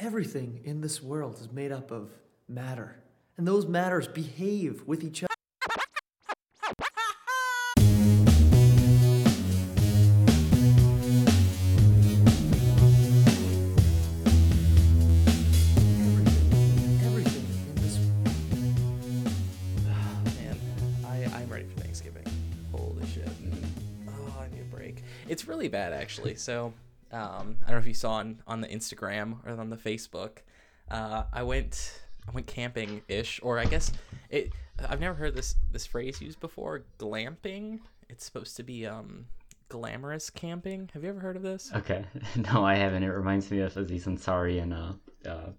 Everything in this world is made up of matter, and those matters behave with each other. Everything, everything in this ah, Man, I, I'm ready for Thanksgiving. Holy shit. Mm-hmm. Oh, I need a break. It's really bad, actually. So, um, I don't know if you saw on, on the Instagram or on the Facebook. Uh, I went I went camping ish, or I guess it. I've never heard this this phrase used before. Glamping. It's supposed to be um glamorous camping. Have you ever heard of this? Okay. No, I haven't. It reminds me of Aziz Ansari in uh, uh,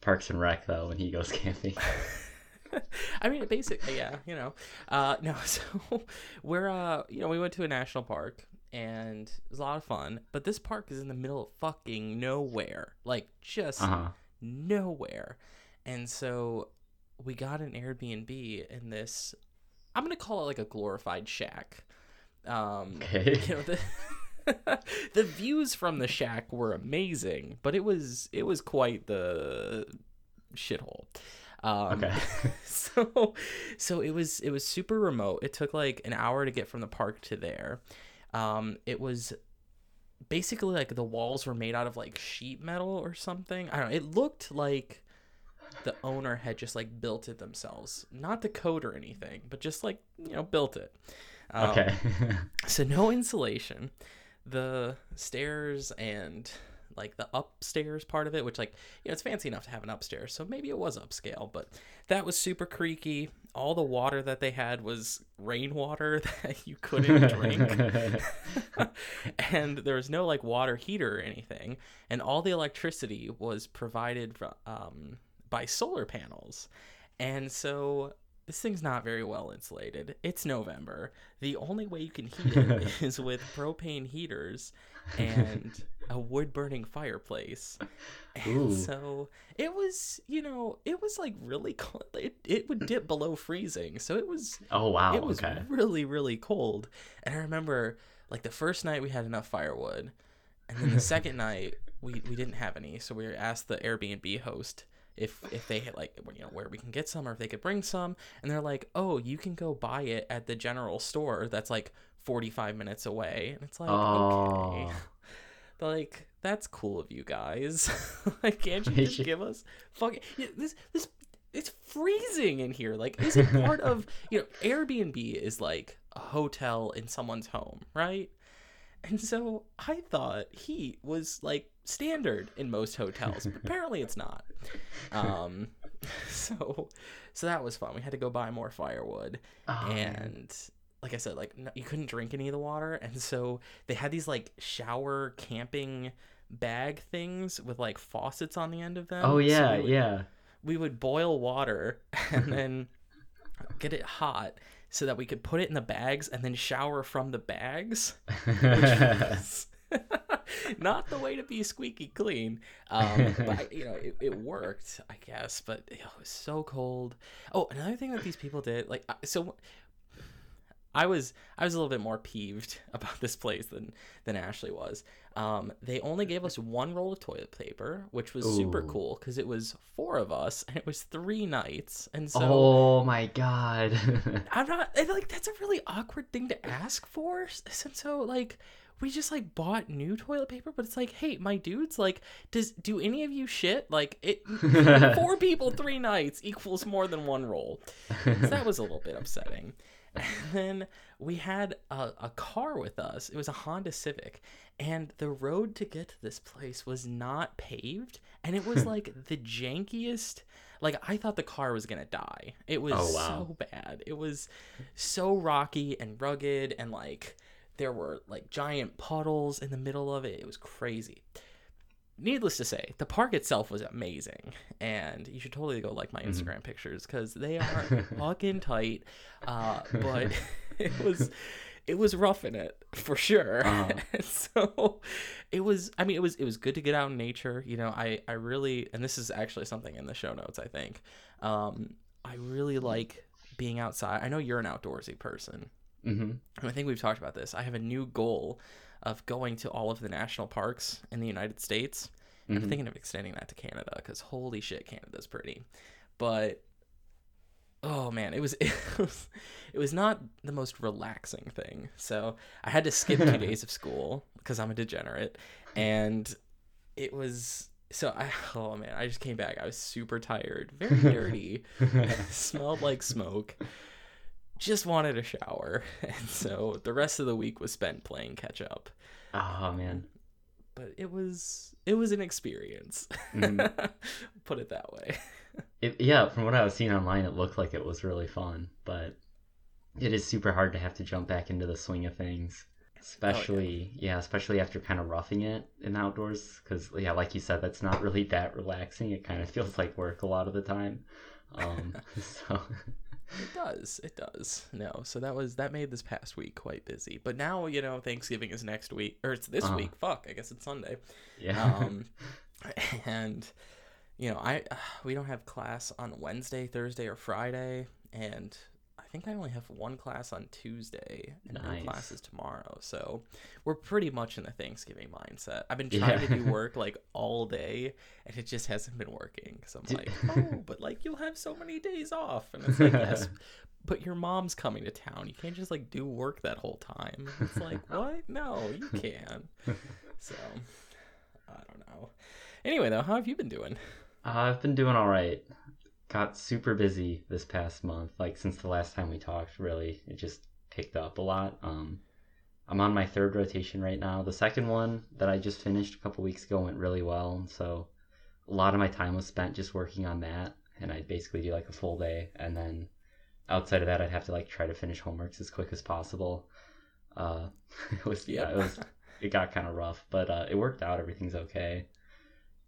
Parks and Rec, though, when he goes camping. I mean, basically, yeah, you know. Uh, no, so we're, uh, you know, we went to a national park and it was a lot of fun. But this park is in the middle of fucking nowhere, like just Uh huh. nowhere. And so we got an Airbnb in this. I'm gonna call it like a glorified shack. Um, Okay. you know the. the views from the shack were amazing, but it was it was quite the shithole. Um, Okay. so so it was it was super remote. It took like an hour to get from the park to there. Um, it was basically like the walls were made out of like sheet metal or something. I don't know. It looked like the owner had just like built it themselves, not the code or anything, but just like you know built it. Um, Okay. so no insulation. The stairs and like the upstairs part of it, which like you know it's fancy enough to have an upstairs, so maybe it was upscale, but that was super creaky. All the water that they had was rainwater that you couldn't drink. and there was no like water heater or anything, and all the electricity was provided um, by solar panels. And so this thing's not very well insulated. It's November. The only way you can heat it is with propane heaters and a wood burning fireplace. And Ooh. so it was, you know, it was like really cold. It, it would dip below freezing. So it was oh wow. it was okay. really really cold and i remember like the first night we had enough firewood and then the second night we, we didn't have any so we asked the airbnb host if if they had like you know where we can get some or if they could bring some and they're like oh you can go buy it at the general store that's like 45 minutes away and it's like okay Oh. they're like that's cool of you guys. Like can't you just give us fucking this this it's freezing in here. Like is it part of you know airbnb is like a hotel in someone's home right? And so i thought heat was like standard in most hotels but apparently it's not. Um so so that was fun. We had to go buy more firewood Oh, and like I said, like no, you couldn't drink any of the water, and so they had these like shower camping bag things with like faucets on the end of them. Oh So yeah, we would, yeah. We would boil water and then get it hot so that we could put it in the bags and then shower from the bags. Which not the way to be squeaky clean. Um, but you know, it, it worked, I guess. But it was so cold. Oh, another thing that these people did, like, so I was I was a little bit more peeved about this place than than Ashley was. Um, they only gave us one roll of toilet paper, which was super cool because it was four of us and it was three nights, and so. oh my god. I'm not and, like that's a really awkward thing to ask for. Since so like we just like bought new toilet paper, but it's like, hey, my dudes, like, does do any of you shit? Like, it four people, three nights equals more than one roll. So that was a little bit upsetting. And then we had a, a car with us. It was a Honda Civic, and the road to get to this place was not paved, and it was hmm. like the jankiest. Like I thought the car was gonna die. It was Oh, wow. so bad. It was so rocky and rugged, and like there were like giant puddles in the middle of it. It was crazy. Needless to say, the park itself was amazing, and you should totally go like my Instagram pictures because they are fucking tight. Uh, but it was it was rough in it for sure. Uh-huh. so it was. I mean, it was it was good to get out in nature. You know, I I really and this is actually something in the show notes. I think um, I really like being outside. I know you're an outdoorsy person. hmm And I think we've talked about this. I have a new goal of going to all of the national parks in the United States I'm Mhm. thinking of extending that to Canada because holy shit, Canada's pretty. But oh man, it was it was it was not the most relaxing thing. So I had to skip two days of school because I'm a degenerate, and it was so I oh man, I just came back. I was super tired, very dirty, smelled like smoke. Just wanted a shower, and so the rest of the week was spent playing catch up. oh man. But it was it was an experience. Mhm. Put it that way. It, yeah, from what I was seeing online, it looked like it was really fun, but it is super hard to have to jump back into the swing of things, especially yeah, especially after kind of roughing it in the outdoors. Because yeah, like you said, that's not really that relaxing. It kind of feels like work a lot of the time. Um, so It does. It does. No. So that was that made this past week quite busy. But now, you know, Thanksgiving is next week or it's this Uh-huh. week. Fuck. I guess it's Sunday. yeah, Um and you know, I we don't have class on Wednesday, Thursday or Friday and I think I only have one class on Tuesday and Nice. no classes tomorrow. So we're pretty much in the Thanksgiving mindset. I've been trying to do work like all day and it just hasn't been working. So I'm like, oh, but like you'll have so many days off. And it's like, yes, but your mom's coming to town. You can't just like do work that whole time. It's like, what? No, you can. So I don't know. Anyway, though, how have you been doing? Uh, I've been doing all right. Got super busy this past month. Like since the last time we talked, really, it just picked up a lot. Um, I'm on my third rotation right now. The second one that I just finished a couple weeks ago went really well, so a lot of my time was spent just working on that. And I'd basically do like a full day, and then outside of that, I'd have to like try to finish homeworks as quick as possible. Uh, it was yeah, it was it got kind of rough, but uh, it worked out. Everything's okay.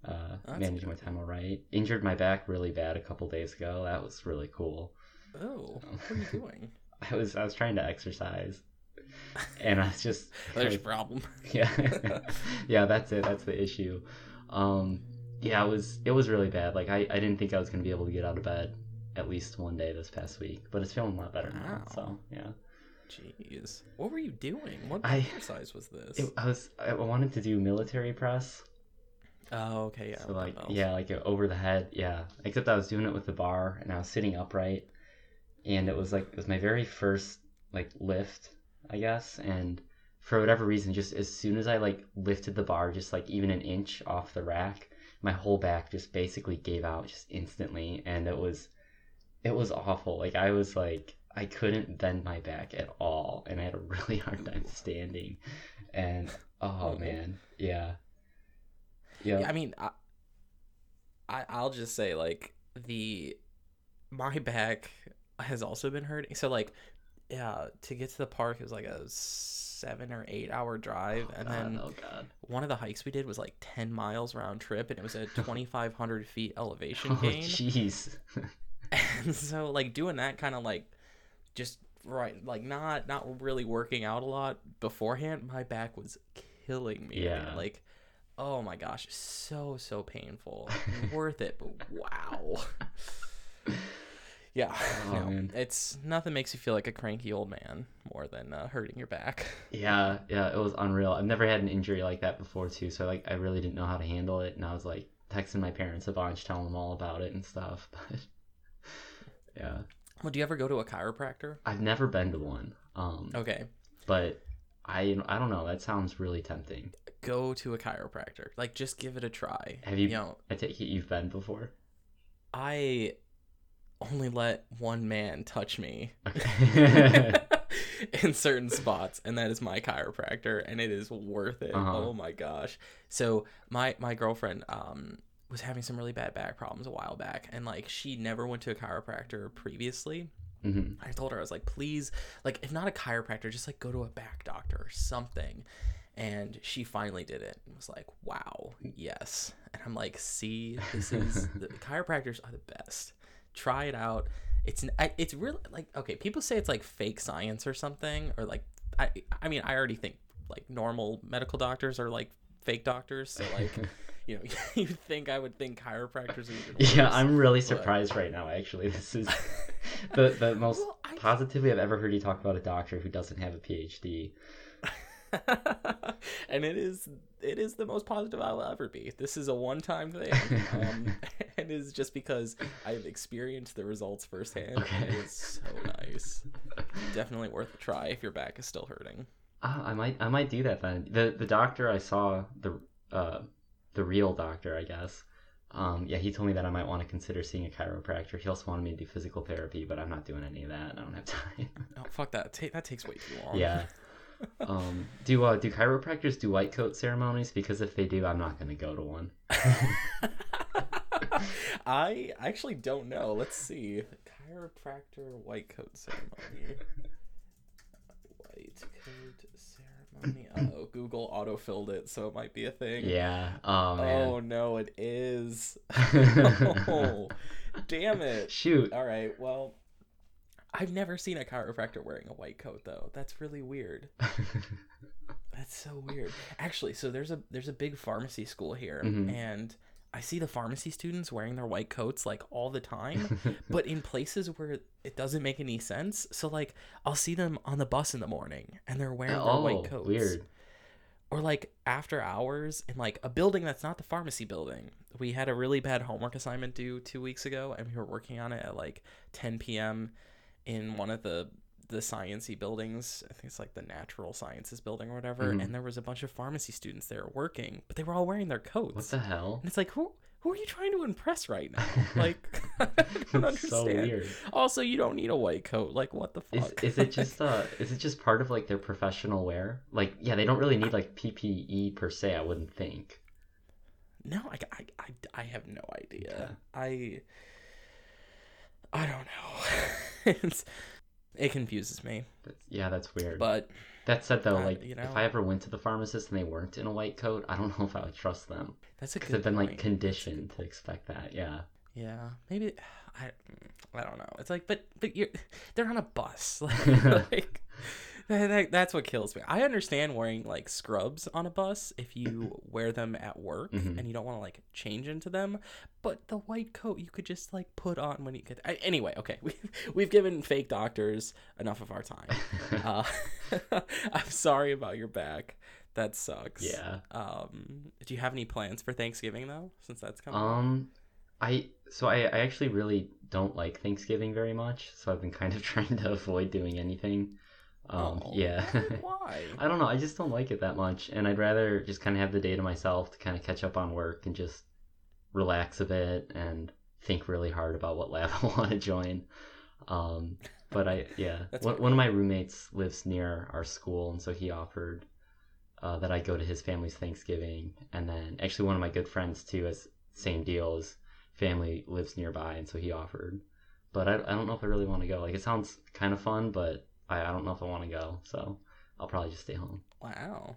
Uh, managing my time all right. Injured my back really bad a couple days ago. That was really cool. oh, what are you doing? I was I was trying to exercise, and I was just There's a problem. yeah yeah that's it. That's the issue. Um, yeah, it was it was really bad. Like I I didn't think I was gonna be able to get out of bed at least one day this past week, but it's feeling a lot better now. So yeah. Jeez, what were you doing? What I- exercise was this? It, I was I wanted to do military press. Oh, okay, yeah. So like yeah, like uh, over the head, yeah. Except I was doing it with the bar and I was sitting upright, and it was like it was my very first like lift, I guess. And for whatever reason, just as soon as I like lifted the bar, just like even an inch off the rack, my whole back just basically gave out just instantly, and it was it was awful. Like I was like I couldn't bend my back at all, and I had a really hard time standing. And oh Oh. man, yeah. Yeah, I mean, I, I I'll just say like the my back has also been hurting. So like, yeah, to get to the park it was like a seven or eight hour drive, oh, and God, then oh god. one of the hikes we did was like ten miles round trip, and it was a twenty five hundred feet elevation Oh gain. jeez. and so like doing that kind of like just right like not not really working out a lot beforehand my back was killing me man. Yeah. like oh my gosh so so painful worth it but wow yeah Oh, no, it's nothing makes you feel like a cranky old man more than uh, hurting your back yeah, yeah, it was unreal. I've never had an injury like that before too, so like I really didn't know how to handle it, and I was like texting my parents a bunch, telling them all about it and stuff. But yeah, well do you ever go to a chiropractor I've never been to one. Um, okay but I I don't know. That sounds really tempting. go to a chiropractor like just give it a try Have you? you know I take it you've been before. I only let one man touch me Okay. in certain spots, and that is my chiropractor, and it is worth it. Uh-huh. Oh my gosh! So my my girlfriend um was having some really bad back problems a while back, and like she never went to a chiropractor previously. Hmm I told her I was like, please, like if not a chiropractor, just like go to a back doctor or something. And she finally did it and was like, wow, yes. And I'm like, see, this is the chiropractors are the best. Try it out. It's it's really like okay, people say it's like fake science or something or like I I mean, I already think like normal medical doctors are like fake doctors, so like you know, you think I would think chiropractors are Yeah. I'm really but- surprised right now. Actually, this is the the most Well, I- positively I've ever heard you talk about a doctor who doesn't have a PhD. and it is it is the most positive I'll ever be. This is a one-time thing, um, and is just because I've experienced the results firsthand. Okay. It is so nice. Definitely worth a try if your back is still hurting. Ah, I might I might do that then. The the doctor I saw the uh the real doctor I guess. Um, yeah, he told me that I might want to consider seeing a chiropractor. He also wanted me to do physical therapy, but I'm not doing any of that. I don't have time. Oh fuck that! Ta- that takes way too long. yeah. Um, do uh, do chiropractors do white coat ceremonies? Because if they do, I'm not going to go to one. I actually don't know. Let's see. Chiropractor white coat ceremony. White coat Oh, Google autofilled it, so it might be a thing. Yeah. Oh Oh no, it is. oh, damn it. Shoot. All right. Well, I've never seen a chiropractor wearing a white coat though. That's really weird. That's so weird. Actually, so there's a there's a big pharmacy school here, Mhm. and I see the pharmacy students wearing their white coats like all the time, but in places where it doesn't make any sense. So like I'll see them on the bus in the morning, and they're wearing their oh, white coats. weird. Or like after hours in like a building that's not the pharmacy building. We had a really bad homework assignment due two weeks ago, and we were working on it at like 10 p.m. in one of the the sciencey buildings. I think it's like the natural sciences building or whatever. Mhm. And there was a bunch of pharmacy students there working, but they were all wearing their coats. What the hell? And it's like, who who are you trying to impress right now? Like, I don't That's so understand. weird. Also, you don't need a white coat. Like, what the Is, fuck? is it just uh is it just part of like their professional wear? Like yeah, they don't really need like PPE per se. I wouldn't think. No, I, I, I, I have no idea. Okay. I I don't know. it's it confuses me. That's, yeah, that's weird. But that said though, uh, like you know, if I ever went to the pharmacist and they weren't in a white coat, I don't know if I would trust them that's a because I've been like conditioned to expect that. Yeah. Yeah, maybe I I don't know. It's like but but you're they're on a bus. Like, like that, that- that's what kills me. I understand wearing like scrubs on a bus if you wear them at work Mhm. and you don't want to like change into them, but the white coat you could just like put on when you could. I, anyway, okay, we we've given fake doctors enough of our time. Uh, I'm sorry about your back. That sucks. yeah. Um, do you have any plans for Thanksgiving though? Since that's coming. up? Um, I so I, I actually really don't like Thanksgiving very much, so I've been kind of trying to avoid doing anything. Um, Oh, yeah. Why? I don't know. I just don't like it that much, and I'd rather just kind of have the day to myself to kind of catch up on work and just relax a bit and think really hard about what lab I want to join. Um, but I, yeah, one, one of my roommates lives near our school, and so he offered uh, that I go to his family's Thanksgiving, and then actually one of my good friends too has same deal as family lives nearby, and so he offered. But I, I don't know if I really want to go. Like it sounds kind of fun, but I, I don't know if I want to go. So I'll probably just stay home. Wow.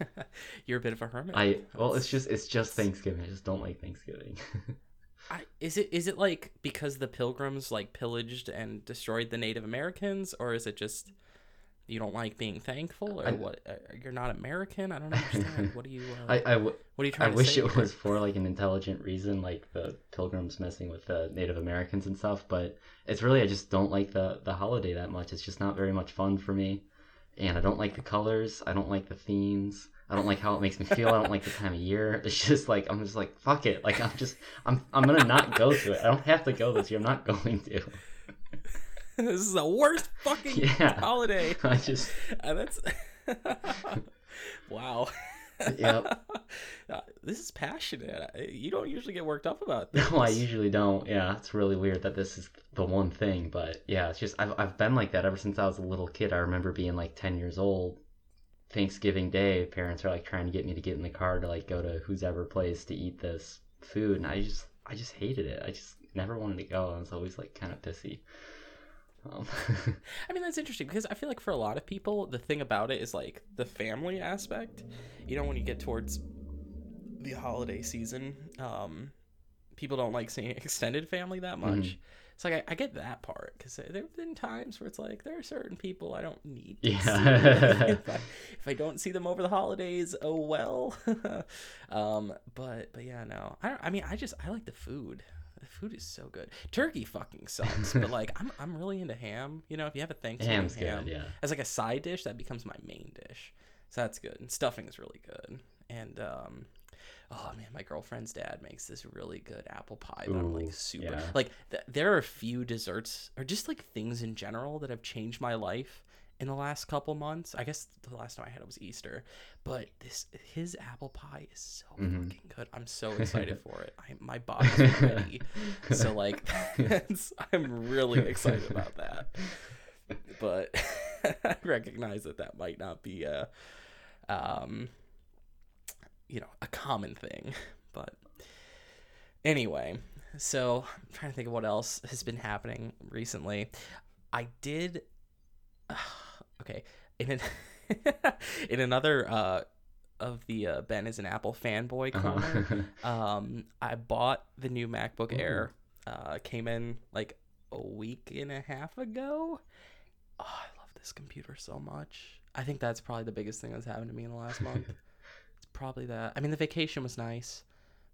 You're a bit of a hermit. I well, it's just it's just Thanksgiving. I just don't like Thanksgiving. I, is it is it like because the pilgrims like pillaged and destroyed the Native Americans, or is it just you don't like being thankful, or I- what? Uh, You're not American. I don't understand. what do you? Uh, I I, w- what are you I trying to wish it here? was for like an intelligent reason, like the pilgrims messing with the Native Americans and stuff. But it's really I just don't like the the holiday that much. It's just not very much fun for me, and I don't like the colors. I don't like the themes. I don't like how it makes me feel. I don't like the time of year. It's just like I'm just like fuck it. Like I'm just I'm I'm gonna not go to it. I don't have to go this year. I'm not going to. this is the worst fucking Yeah. holiday. I just Uh, that's wow. Yep. Uh, this is passionate. You don't usually get worked up about this. No, I usually don't. Yeah, it's really weird that this is the one thing, but yeah, it's just I've I've been like that ever since I was a little kid. I remember being like 10 years old. Thanksgiving Day, parents are like trying to get me to get in the car to like go to who's ever place to eat this food, and I just I just hated it. I just never wanted to go. I was always like kind of pissy. Um, I mean, that's interesting because I feel like for a lot of people, the thing about it is like the family aspect. You know, when you get towards the holiday season, um, people don't like seeing extended family that much. Mhm. It's like I, I get that part because there have been times where it's like there are certain people I don't need. To Yeah. see. if, I, if I don't see them over the holidays, oh well. um, but but yeah, no. I don't, I mean, I just I like the food. The food is so good. Turkey fucking sucks, but like I'm I'm really into ham. You know, if you have a Thanksgiving Ham's ham good, yeah. as like a side dish, that becomes my main dish. So that's good. And stuffing is really good. And um, oh man, my girlfriend's dad makes this really good apple pie that I'm like super yeah. like. Th- there are a few desserts or just like things in general that have changed my life in the last couple months. I guess the last time I had it was Easter, but this his apple pie is so Mhm. fucking good. I'm so excited for it. I, my body's ready. So like, I'm really excited about that. But I recognize that that might not be a, um, you know, a common thing. But anyway, so I'm trying to think of what else has been happening recently. I did, okay, in an, in another uh, of the uh, Ben is an Apple fanboy corner. Uh-huh. Um, I bought the new MacBook Ooh. Air. Uh, came in like a week and a half ago. Oh, I love this computer so much. I think that's probably the biggest thing that's happened to me in the last month. it's probably that. I mean, the vacation was nice.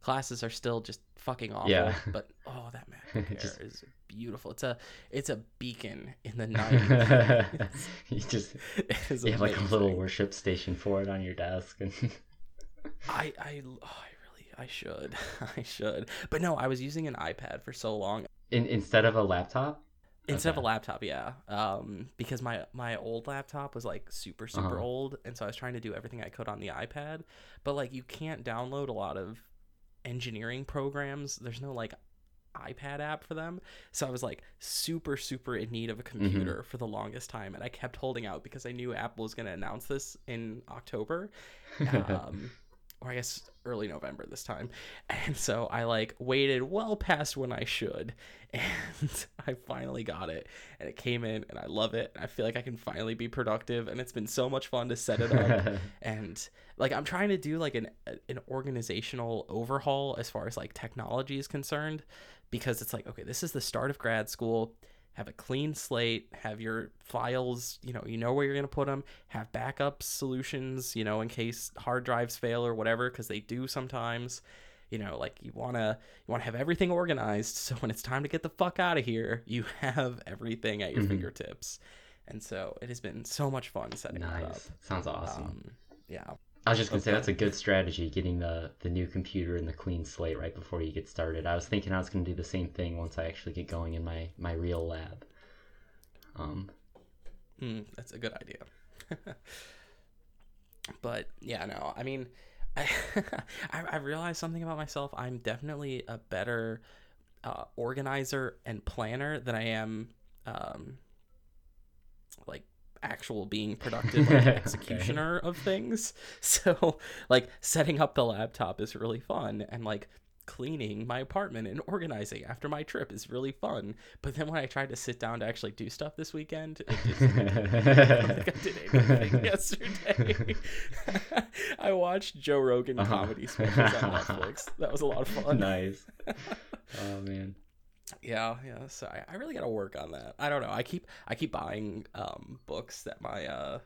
Classes are still just fucking awful. Yeah. But oh, that MacBook Air Just- is beautiful. It's a it's a beacon in the night. you just you have like a little worship station for it on your desk and I I oh, I really I should I should. But no, I was using an iPad for so long. in, instead of a laptop Instead of a laptop, yeah. Um, because my my old laptop was like super super Uh-huh. old, and so I was trying to do everything I could on the iPad. But like, you can't download a lot of engineering programs. There's no like iPad app for them. So I was like super super in need of a computer for the longest time, and I kept holding out because I knew Apple was going to announce this in October. Um, or I guess early November this time. And so I like waited well past when I should. And I finally got it. And it came in and I love it. And I feel like I can finally be productive. And it's been so much fun to set it up. and like I'm trying to do like an an organizational overhaul as far as like technology is concerned. Because it's like, okay, this is the start of grad school. Have a clean slate, have your files, you know, you know where you're going to put them, have backup solutions, you know, in case hard drives fail or whatever cuz they do sometimes. You know, like you want to you want to have everything organized so when it's time to get the fuck out of here, you have everything at your Mhm. fingertips. And so it has been so much fun setting that up. nice sounds awesome Um, yeah. I was just gonna say that's a good strategy, getting the the new computer and the clean slate right before you get started. I was thinking I was gonna do the same thing once I actually get going in my my real lab. Um, Mm, that's a good idea. but yeah, no, I mean, I, I I realized something about myself. I'm definitely a better uh, organizer and planner than I am, um, like actual being productive like, Okay. executioner of things. So like setting up the laptop is really fun, and like cleaning my apartment and organizing after my trip is really fun. But then when I tried to sit down to actually do stuff this weekend, it just I think I did anything yesterday. I watched Joe Rogan Uh-huh. comedy specials on Netflix. That was a lot of fun. nice. Oh man. Yeah, yeah. So I, I really gotta work on that. I don't know. I keep I keep buying um books that my uh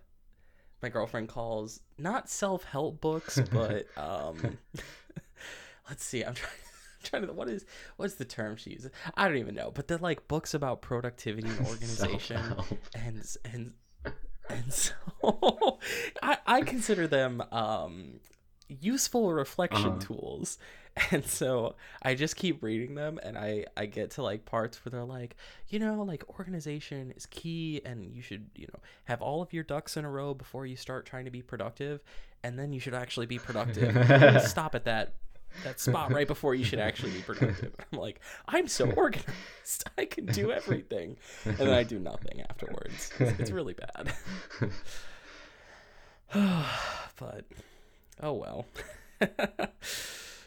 my girlfriend calls not self help books, but um let's see. I'm trying trying to what is what's the term she uses? I don't even know. But they're like books about productivity and organization and and and so I, I consider them um useful reflection Uh-huh. tools and so i just keep reading them and i i get to like parts where they're like you know like organization is key and you should you know have all of your ducks in a row before you start trying to be productive and then you should actually be productive stop at that that spot right before you should actually be productive i'm like i'm so organized i can do everything and then I do nothing afterwards. It's, it's really bad. but oh well.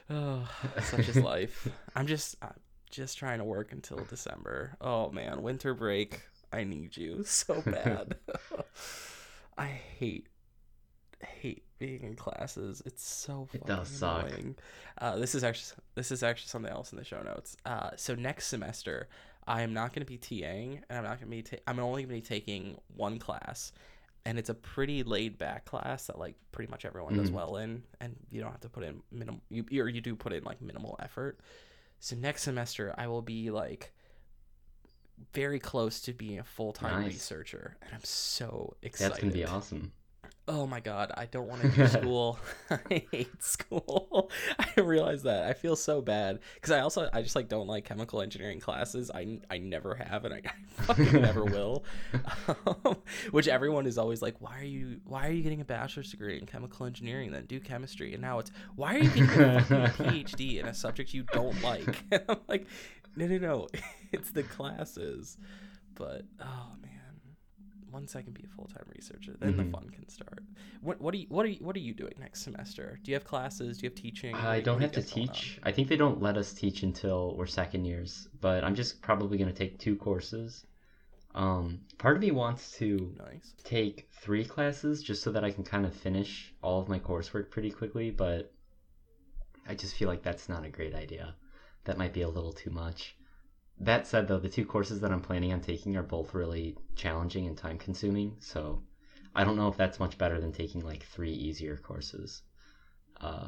oh, such is life. I'm just I'm just trying to work until December. Oh man, winter break. I need you so bad. I hate hate being in classes. It's so It fucking does suck. annoying. Uh, this is actually this is actually something else in the show notes. Uh, so next semester, I am not going to be TAing, and I'm not going to be. Ta- I'm only going to be taking one class, and it's a pretty laid back class that like pretty much everyone does Mhm. well in, and you don't have to put in minimal. You or you do put in like minimal effort. So next semester, I will be like very close to being a full time Nice. researcher, and I'm so excited. That's gonna be awesome. Oh my god, I don't want to do school. I hate school. I realize that. I feel so bad because I also I just like don't like chemical engineering classes. I, I never have and I, I fucking never will. Um, which everyone is always like, why are you why are you getting a bachelor's degree in chemical engineering? Then do chemistry. And now it's why are you getting a PhD in a subject you don't like? And I'm like, no, no, no. It's the classes. But oh man once I can be a full time researcher, then Mhm. the fun can start. What what are you what are you, what are you doing next semester? Do you have classes? Do you have teaching? I you- don't have to you got going on? teach. I think they don't let us teach until we're second years, but I'm just probably going to take two courses. Um, part of me wants to Nice. take three classes just so that I can kind of finish all of my coursework pretty quickly, but I just feel like that's not a great idea. That might be a little too much. That said, though, the two courses that I'm planning on taking are both really challenging and time consuming, so I don't know if that's much better than taking like three easier courses. Uh,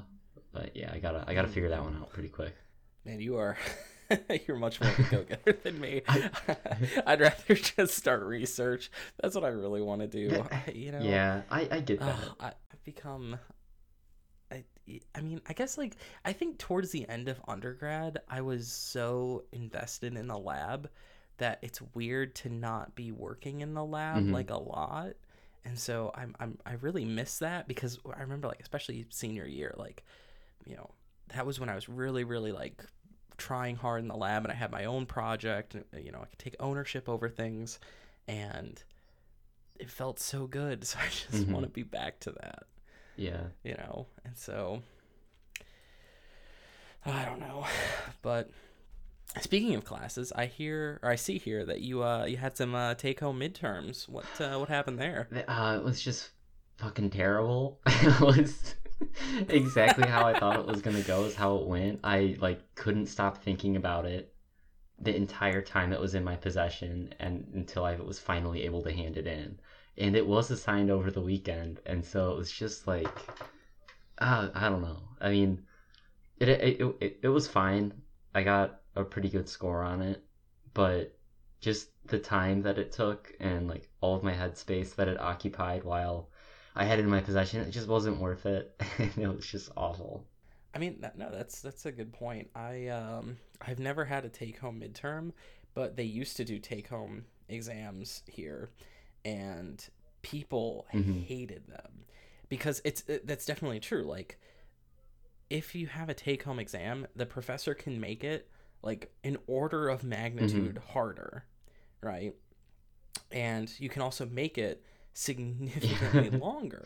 but yeah, I gotta I gotta figure that one out pretty quick. Man, you are you're much more of a go getter than me. I- I'd rather just start research. That's what I really want to do. Yeah, you know. Yeah, I, I get that. Ugh, I, I've become. I, mean, I guess like I think towards the end of undergrad, I was so invested in the lab that it's weird to not be working in the lab Mhm. like a lot. And so I'm, I'm I really miss that because I remember like especially senior year like you know that was when I was really really like trying hard in the lab and I had my own project and you know I could take ownership over things and it felt so good so I just Mhm. want to be back to that yeah. you know and so i don't know but speaking of classes i hear or i see here that you uh you had some uh take home midterms what uh what happened there Uh, it was just fucking terrible. it was exactly how I thought it was gonna go. Is how it went. I like couldn't stop thinking about it the entire time it was in my possession, and until I was finally able to hand it in. And it was assigned over the weekend, and so it was just like, uh, I don't know. I mean, it it, it it was fine. I got a pretty good score on it, but just the time that it took and like all of my headspace that it occupied while I had it in my possession, it just wasn't worth it. it was just awful. i mean no that's that's a good point i um i've never had a take home midterm but they used to do take home exams here and people Mhm. hated them. Because it's it, that's definitely true like if you have a take home exam the professor can make it like an order of magnitude harder right? And you can also make it significantly longer.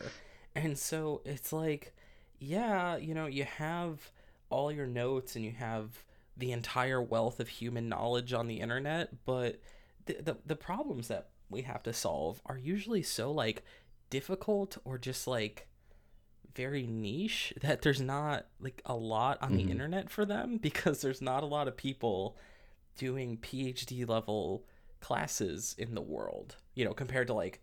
And so it's like yeah you know you have all your notes and you have the entire wealth of human knowledge on the internet but the, the, the problems that we have to solve are usually so like difficult or just like very niche that there's not like a lot on Mhm. the internet for them because there's not a lot of people doing PhD level classes in the world, you know, compared to like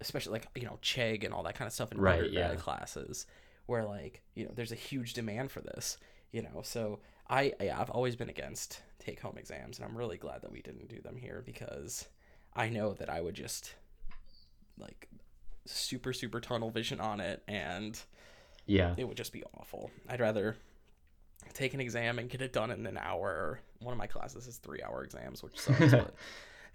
especially like, you know, Chegg and all that kind of stuff in Right, undergrad yeah. classes where like, you know, there's a huge demand for this, you know. So I yeah, I've always been against take home exams and I'm really glad that we didn't do them here because I know that I would just like super super tunnel vision on it and Yeah. it would just be awful. I'd rather take an exam and get it done in an hour. One of my classes is three hour exams, which sucks. but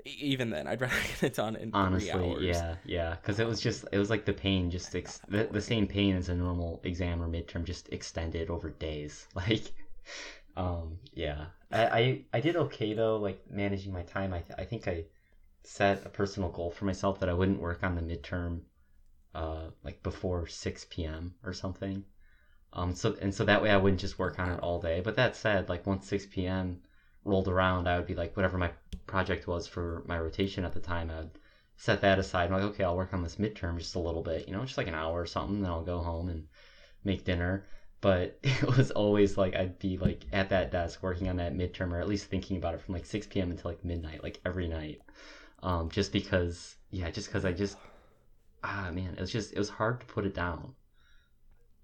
even then, I'd rather get it done in Honestly, three hours. yeah, yeah, because it was just it was like the pain, just ex- the, the same pain as a normal exam or midterm, just extended over days. Like, um, yeah, I I, I did okay though, like managing my time. I th- I think I set a personal goal for myself that I wouldn't work on the midterm, uh, like before six p.m. or something. Um, so and so that way I wouldn't just work on it all day. But that said, like once six p.m. rolled around, I would be like whatever my project was for my rotation at the time. I would set that aside. I'm like, okay, I'll work on this midterm just a little bit, you know, just like an hour or something. Then I'll go home and make dinner. But it was always like I'd be like at that desk working on that midterm, or at least thinking about it from like 6 p.m. until like midnight, like every night. Um, just because, yeah, just because I just, ah, man, it was just it was hard to put it down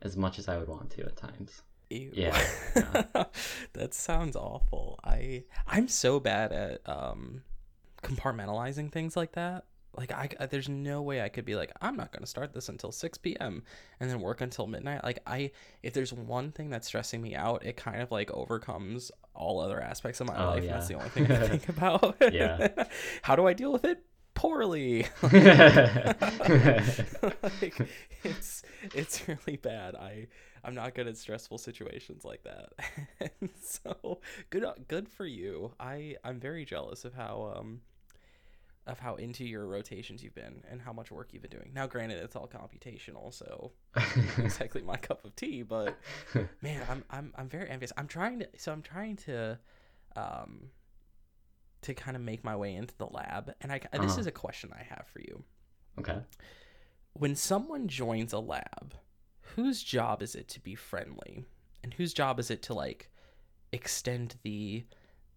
as much as I would want to at times. Ew. Yeah, yeah. that sounds awful. I I'm so bad at um compartmentalizing things like that. Like I, there's no way I could be like I'm not going to start this until 6 p.m. and then work until midnight. Like I if there's one thing that's stressing me out, it kind of like overcomes all other aspects of my Oh, life. yeah. That's the only thing I think about. Yeah. How do I deal with it? Poorly. like it's it's really bad. I I'm not good at stressful situations like that. and so good good for you. I I'm very jealous of how um of how into your rotations you've been and how much work you've been doing. Now granted it's all computational, so exactly my cup of tea, but man, I'm I'm I'm very envious. I'm trying to so I'm trying to um to kind of make my way into the lab and I this Uh-huh. is a question I have for you okay. when someone joins a lab, whose job is it to be friendly? And whose job is it to like extend the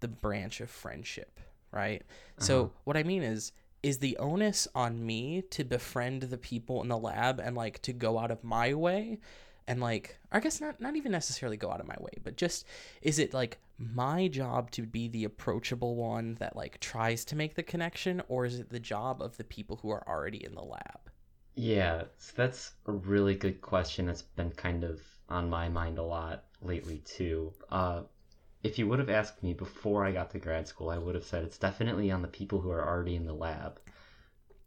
the branch of friendship, right? So Uh-huh. what I mean is is the onus on me to befriend the people in the lab and like to go out of my way and like I guess not not even necessarily go out of my way, but just is it like my job to be the approachable one that like tries to make the connection or is it the job of the people who are already in the lab? Yeah, so that's a really good question that's been kind of on my mind a lot lately too. Uh, if you would have asked me before I got to grad school, I would have said it's definitely on the people who are already in the lab.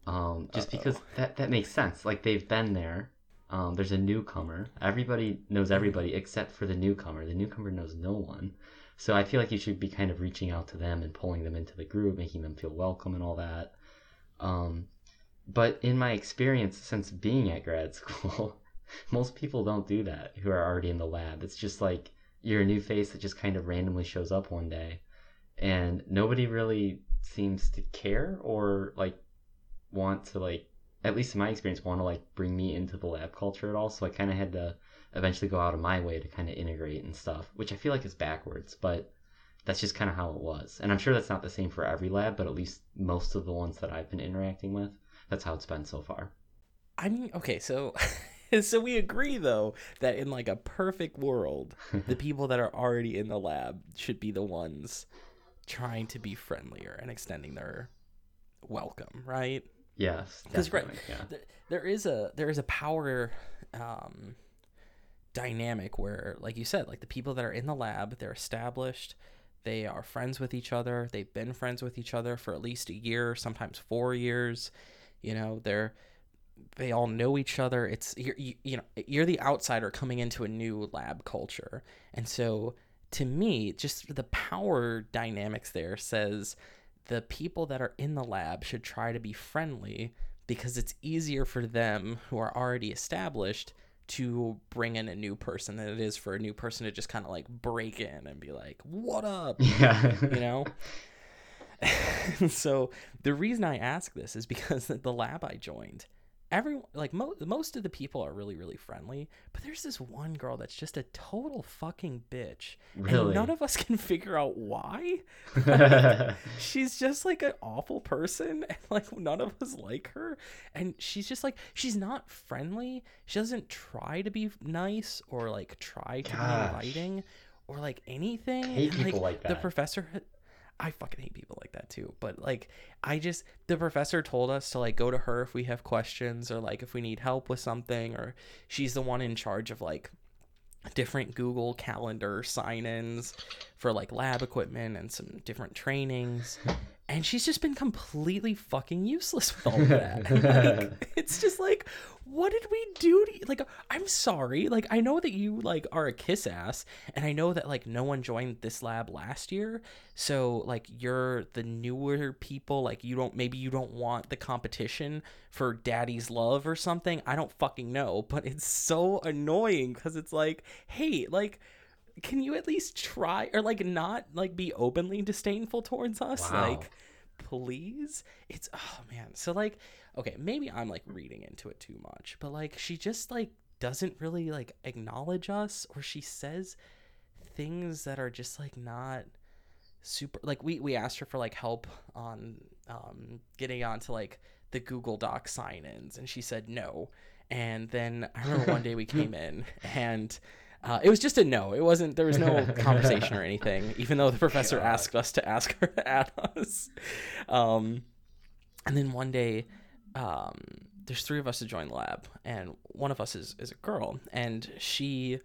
Um, just because Uh-oh. that that makes sense. Like they've been there. Um, there's a newcomer. Everybody knows everybody except for the newcomer. The newcomer knows no one. So I feel like you should be kind of reaching out to them and pulling them into the group, making them feel welcome and all that. Um, but in my experience since being at grad school, most people don't do that who are already in the lab. It's just like you're a new face that just kind of randomly shows up one day and nobody really seems to care or like want to like at least in my experience want to like bring me into the lab culture at all. So i kind of had to eventually go out of my way to kind of integrate and stuff which i feel like is backwards but that's just kind of how it was. And i'm sure that's not the same for every lab but at least most of the ones that i've been interacting with that's how it's been so far. I mean, okay, so so we agree though that in like a perfect world, the people that are already in the lab should be the ones trying to be friendlier and extending their welcome, right? yes 'Cause, right, yeah Th- there is a there is a power um dynamic where like you said like the people that are in the lab they're established they are friends with each other they've been friends with each other for at least a year sometimes 4 years you know they're they all know each other. It's you're, you, you know you're the outsider coming into a new lab culture. And so to me just the power dynamics there says the people that are in the lab should try to be friendly because it's easier for them who are already established to bring in a new person than it is for a new person to just kind of like break in and be like what up? Yeah. You know? So the reason i ask this is because the lab i joined everyone like mo- most of the people are really really friendly but there's this one girl that's just a total fucking bitch really and none of us can figure out why she's just like an awful person and like none of us like her and she's just like she's not friendly she doesn't try to be nice or like try to Gosh. be inviting or like anything I hate And, people like the that. professor had- I fucking hate people like that too. But like, I just the professor told us to like go to her if we have questions or like if we need help with something, or she's the one in charge of like different Google Calendar sign-ins for like lab equipment and some different trainings. And she's just been completely fucking useless with all of that. Like, it's just like, what did we do to you? Like, I'm sorry. Like, I know that you like are a kiss ass, and I know that like no one joined this lab last year. So like you're the newer people. Like you don't maybe you don't want the competition for daddy's love or something. I don't fucking know. But it's so annoying because it's like, hey, like can you at least try or like not like be openly disdainful towards us? Wow. like please? It's oh man. So like okay maybe i'm like reading into it too much but like she just like doesn't really like acknowledge us or she says things that are just like not super like we we asked her for like help on um getting onto like the google doc sign-ins and she said no. And then i remember one day we came in and uh, it was just a no. It wasn't. There was no conversation or anything. Even though the professor God. asked us to ask her to add us. Um, and then one day um, there's three of us to join the lab and one of us is, is a girl and she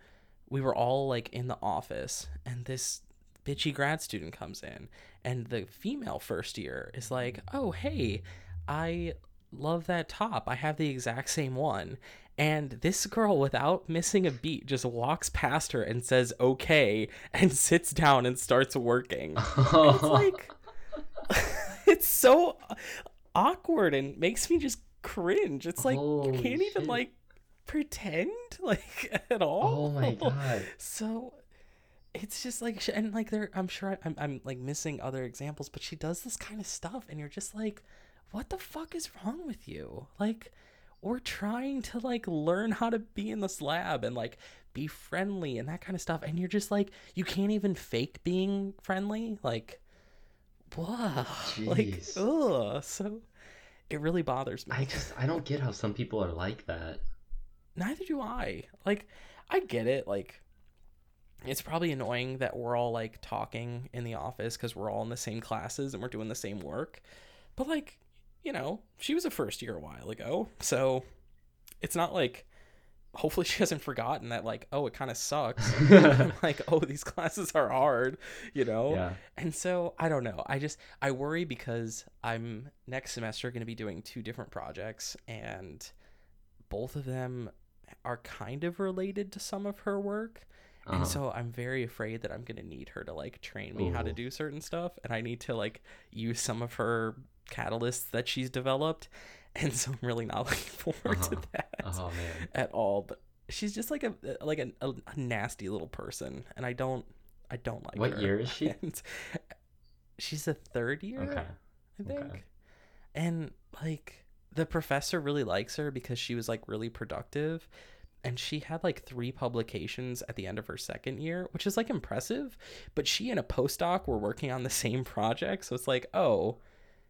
we were all like in the office and this bitchy grad student comes in and the female first year is like oh hey i love that top i have the exact same one and this girl without missing a beat just walks past her and says okay and sits down and starts working it's like it's so awkward and makes me just cringe. It's like you can't even like pretend like at all. oh my god. So it's just like and like there I'm sure I'm I'm like missing other examples, but she does this kind of stuff and you're just like what the fuck is wrong with you? Like we're trying to like learn how to be in this lab and like be friendly and that kind of stuff and you're just like you can't even fake being friendly like wow like ugh so it really bothers me I just I don't get how some people are like that. neither do I. Like, I get it. Like, it's probably annoying that we're all like talking in the office because we're all in the same classes and we're doing the same work. But like, you know, she was a first year a while ago, so it's not like. Hopefully, she hasn't forgotten that. Like, oh, it kind of sucks. like, oh, these classes are hard, you know. Yeah. And so I don't know. I just I worry because I'm next semester going to be doing two different projects and both of them are kind of related to some of her work. Uh-huh. And so I'm very afraid that I'm going to need her to like train me how to do certain stuff and I need to like use some of her catalysts that she's developed. And so I'm really not looking forward to Uh-huh. that oh man. at all. But she's just like a like a, a, a nasty little person and I don't I don't like What her. year is she? And she's a third year, Okay. I think. okay. And like the professor really likes her because she was like really productive and she had like three publications at the end of her second year, which is like impressive, but she and a postdoc were working on the same project, so it's like, "Oh,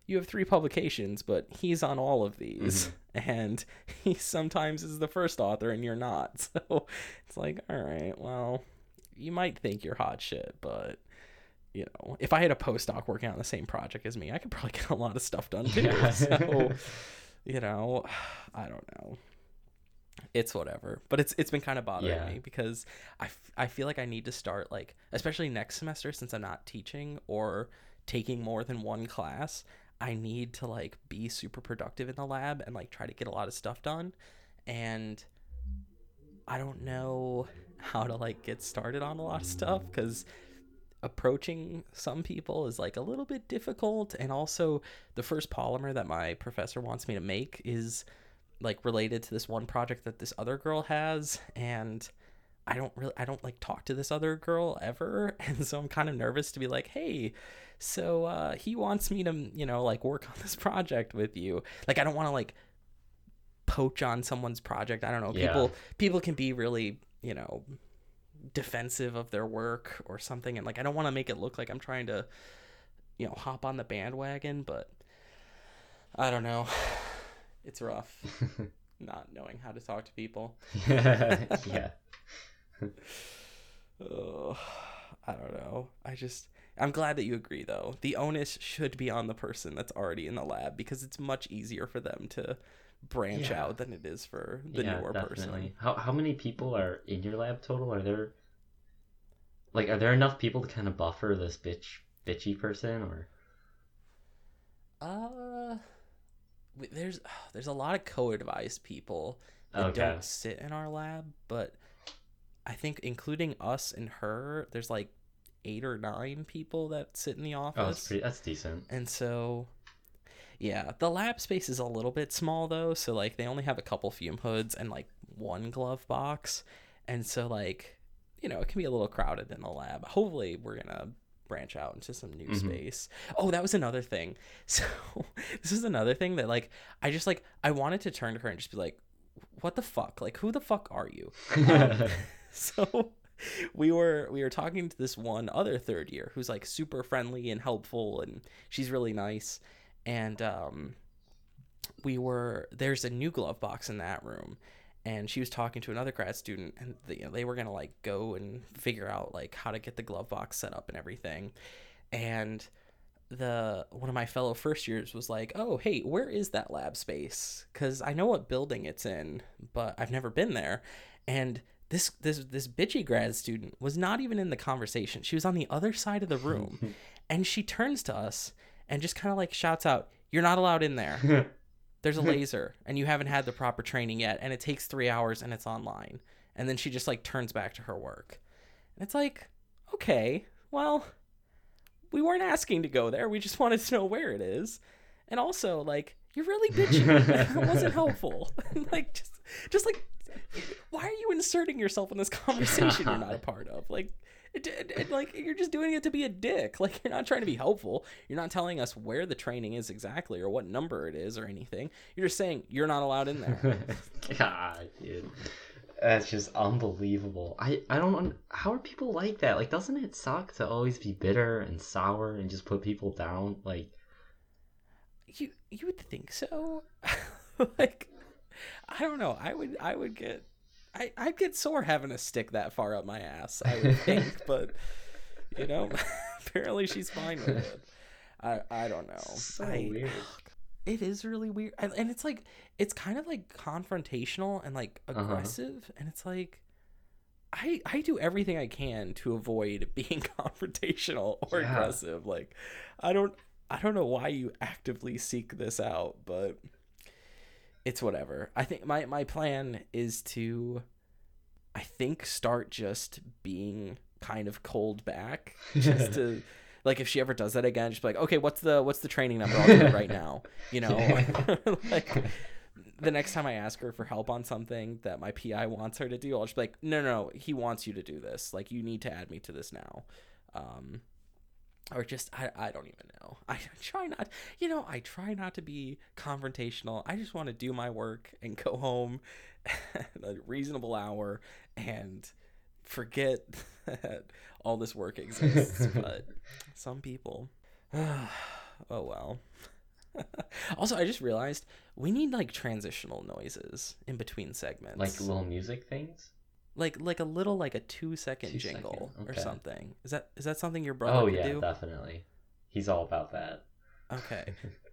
you have three publications, but he's on all of these." Mm-hmm. And he sometimes is the first author and you're not. So it's like, all right, well, you might think you're hot shit, but you know, if I had a postdoc working on the same project as me, I could probably get a lot of stuff done too. Yeah. So, you know, I don't know. It's whatever, but it's it's been kind of bothering Yeah. me because I, f- I feel like I need to start like especially next semester since I'm not teaching or taking more than one class. I need to like be super productive in the lab and like try to get a lot of stuff done, and I don't know how to like get started on a lot of stuff because approaching some people is like a little bit difficult. And also the first polymer that my professor wants me to make is like related to this one project that this other girl has. And I don't really I don't like talk to this other girl ever. And so I'm kind of nervous to be like hey so uh he wants me to you know like work on this project with you. Like I don't want to like poach on someone's project. I don't know. Yeah. people people can be really you know defensive of their work or something. And like I don't want to make it look like I'm trying to you know hop on the bandwagon but I don't know. It's rough not knowing how to talk to people. Yeah. Ugh, I don't know I just I'm glad that you agree though the onus should be on the person that's already in the lab because it's much easier for them to branch Yeah. out than it is for the yeah, newer person definitely. How how many people are in your lab total? Are there like are there enough people to kind of buffer this bitch bitchy person or Uh, there's there's a lot of co-advised people that Okay. don't sit in our lab, but I think including us and her, there's like eight or nine people that sit in the office. Oh, that's pretty that's decent. and so yeah, the lab space is a little bit small though, so like they only have a couple fume hoods and like one glove box, and so like you know it can be a little crowded in the lab. Hopefully, we're gonna branch out into some new Mhm. space. Oh, that was another thing. So this is another thing that like I just like I wanted to turn to her and just be like, "What the fuck? Like, who the fuck are you?" Um, so we were we were talking to this one other third year who's like super friendly and helpful and she's really nice and um we were there's a new glove box in that room and she was talking to another grad student and they, you know, they were gonna like go and figure out like how to get the glove box set up and everything and the one of my fellow first years was like, "Oh, hey, where is that lab space? Cuz I know what building it's in, but I've never been there." And this this this bitchy grad student was not even in the conversation. She was on the other side of the room, and she turns to us and just kind of like shouts out, "You're not allowed in there. There's a laser, and you haven't had the proper training yet, and it takes three hours, and it's online." And then she just like turns back to her work, and it's like, okay, well, we weren't asking to go there. We just wanted to know where it is, and also like you're really bitchy. it wasn't helpful. like just just like why are you inserting yourself in this conversation you're not a part of? Like, it, it, it, like you're just doing it to be a dick. Like you're not trying to be helpful. You're not telling us where the training is exactly or what number it is or anything. You're just saying you're not allowed in there. God, dude. That's just unbelievable. I, I don't how are people like that? Like doesn't it suck to always be bitter and sour and just put people down? Like you you would think so. like I don't know. I would I would get I I'd get sore having a stick that far up my ass. I would think, but you know, apparently she's fine with it. I I don't know. So I, weird. It is really weird, and, and it's like it's kind of like confrontational and like Uh-huh. aggressive, and it's like. I, I do everything I can to avoid being confrontational or Yeah. aggressive. Like I don't I don't know why you actively seek this out, but it's whatever. I think my my plan is to I think start just being kind of cold back just to like if she ever does that again just be like okay what's the what's the training number? I'll do right now you know? Like the next time I ask her for help on something that my PI wants her to do I'll just be like no no, no he wants you to do this. Like you need to add me to this now. Um or just I, I don't even know. I try not you know i try not to be confrontational. I just want to do my work and go home at a reasonable hour and forget that all this work exists but some people. Oh well. Also i just realized we need like transitional noises in between segments. Like little music things? Like like a little like a two second Two jingle second, or something is that is that something your brother Oh yeah, do definitely. He's all about that. Okay.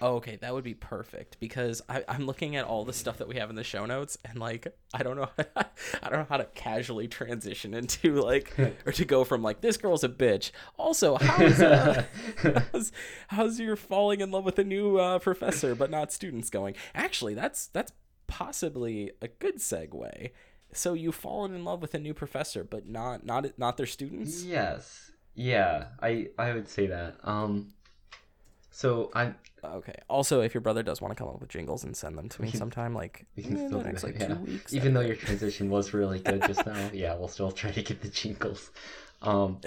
Oh, okay, that would be perfect because I, I'm looking at all the stuff that we have in the show notes, and like I don't know, I don't know how to casually transition into like or to go from like this girl's a bitch. Also, how's uh, how's, how's your falling in love with a new uh, professor but not students going? Actually, that's that's possibly a good segue. So you've fallen in love with a new professor, but not not not their students. yes. Yeah, I I would say that. Um so I Okay. Also, if your brother does want to come up with jingles and send them to me sometime, like we can still do next that, like yeah. two weeks, even though your transition was really good just now, yeah, we'll still try to get the jingles. Um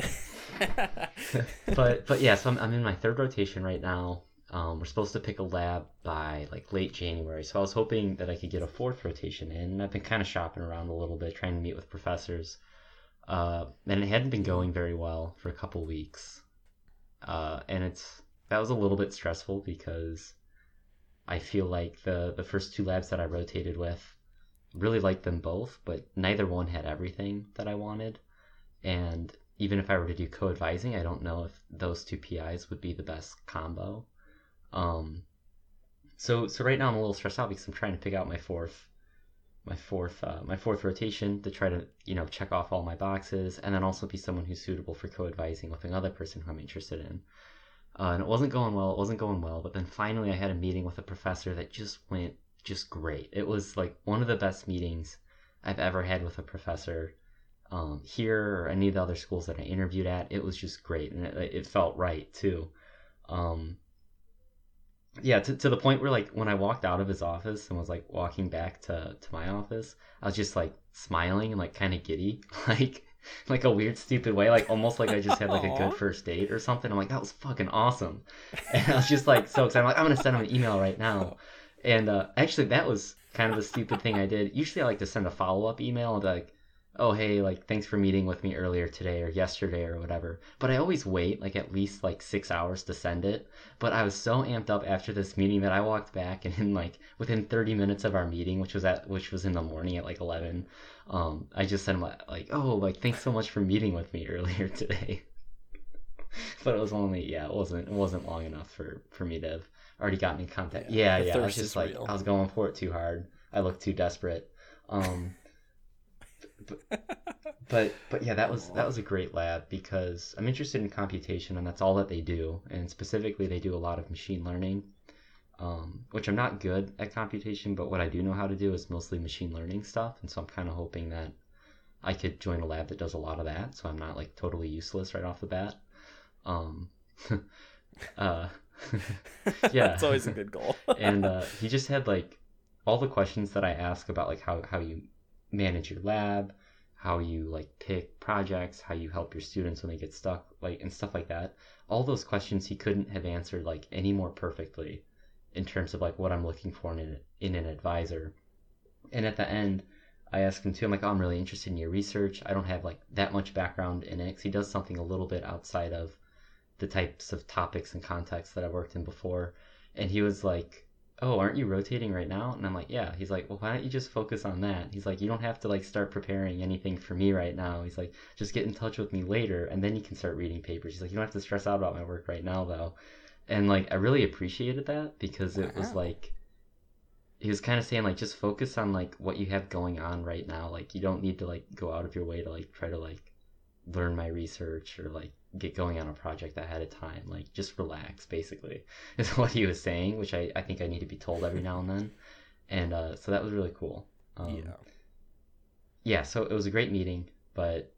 but but yeah, so I'm, I'm in my third rotation right now. Um, we're supposed to pick a lab by like late January, so I was hoping that I could get a fourth rotation in. And I've been kind of shopping around a little bit, trying to meet with professors, uh, and it hadn't been going very well for a couple weeks. Uh, and it's that was a little bit stressful because I feel like the the first two labs that I rotated with really liked them both, but neither one had everything that I wanted. And even if I were to do co-advising, I don't know if those two PIs would be the best combo. Um, so so right now I'm a little stressed out because I'm trying to pick out my fourth, my fourth, uh, my fourth rotation to try to you know check off all my boxes, and then also be someone who's suitable for co-advising with another person who I'm interested in. Uh, and it wasn't going well. It wasn't going well. But then finally, I had a meeting with a professor that just went just great. It was like one of the best meetings I've ever had with a professor um, here or any of the other schools that I interviewed at. It was just great, and it, it felt right too. Um, yeah, to, to the point where like when I walked out of his office and was like walking back to, to my office, I was just like smiling and like kind of giddy, like like a weird stupid way, like almost like I just had like a good first date or something. I'm like that was fucking awesome, and I was just like so excited. I'm like I'm gonna send him an email right now. And uh, actually, that was kind of a stupid thing I did. Usually, I like to send a follow up email and like, "Oh, hey, like thanks for meeting with me earlier today or yesterday or whatever." But I always wait like at least like six hours to send it. But I was so amped up after this meeting that I walked back and in like within 30 minutes of our meeting, which was at which was in the morning at like 11, um, I just sent him like, "Oh, like thanks so much for meeting with me earlier today." but it was only yeah, it wasn't it wasn't long enough for for me to have already gotten in contact. Yeah, Yeah, yeah. I was just like real. I was going for it too hard. I looked too desperate. Um, but but yeah, that was that was a great lab because I'm interested in computation and that's all that they do. And specifically, they do a lot of machine learning, um, which I'm not good at computation, but what I do know how to do is mostly machine learning stuff. And so I'm kind of hoping that I could join a lab that does a lot of that, so I'm not like totally useless right off the bat. Um, uh, yeah, That's always a good goal. and uh, he just had like all the questions that I ask about like how how you manage your lab, how you like pick projects, how you help your students when they get stuck, like and stuff like that. All those questions he couldn't have answered like any more perfectly in terms of like what I'm looking for in an, in an advisor. And at the end, I asked him too. I'm like, oh, I'm really interested in your research. I don't have like that much background in it 'cause he does something a little bit outside of the types of topics and contexts that I've worked in before. And he was like, oh, aren't you rotating right now? And I'm like, yeah. He's like, well, why don't you just focus on that? He's like, you don't have to like start preparing anything for me right now. He's like, just get in touch with me later, and then you can start reading papers. He's like, you don't have to stress out about my work right now, though. And like, I really appreciated that because it was like, he was kind of saying like, just focus on like what you have going on right now. Like, you don't need to like go out of your way to like try to like learn my research or like get going on a project ahead of time. Like, just relax, basically, is what he was saying, which I, I think I need to be told every now and then. And uh, so that was really cool. Um, yeah. yeah, so it was a great meeting, but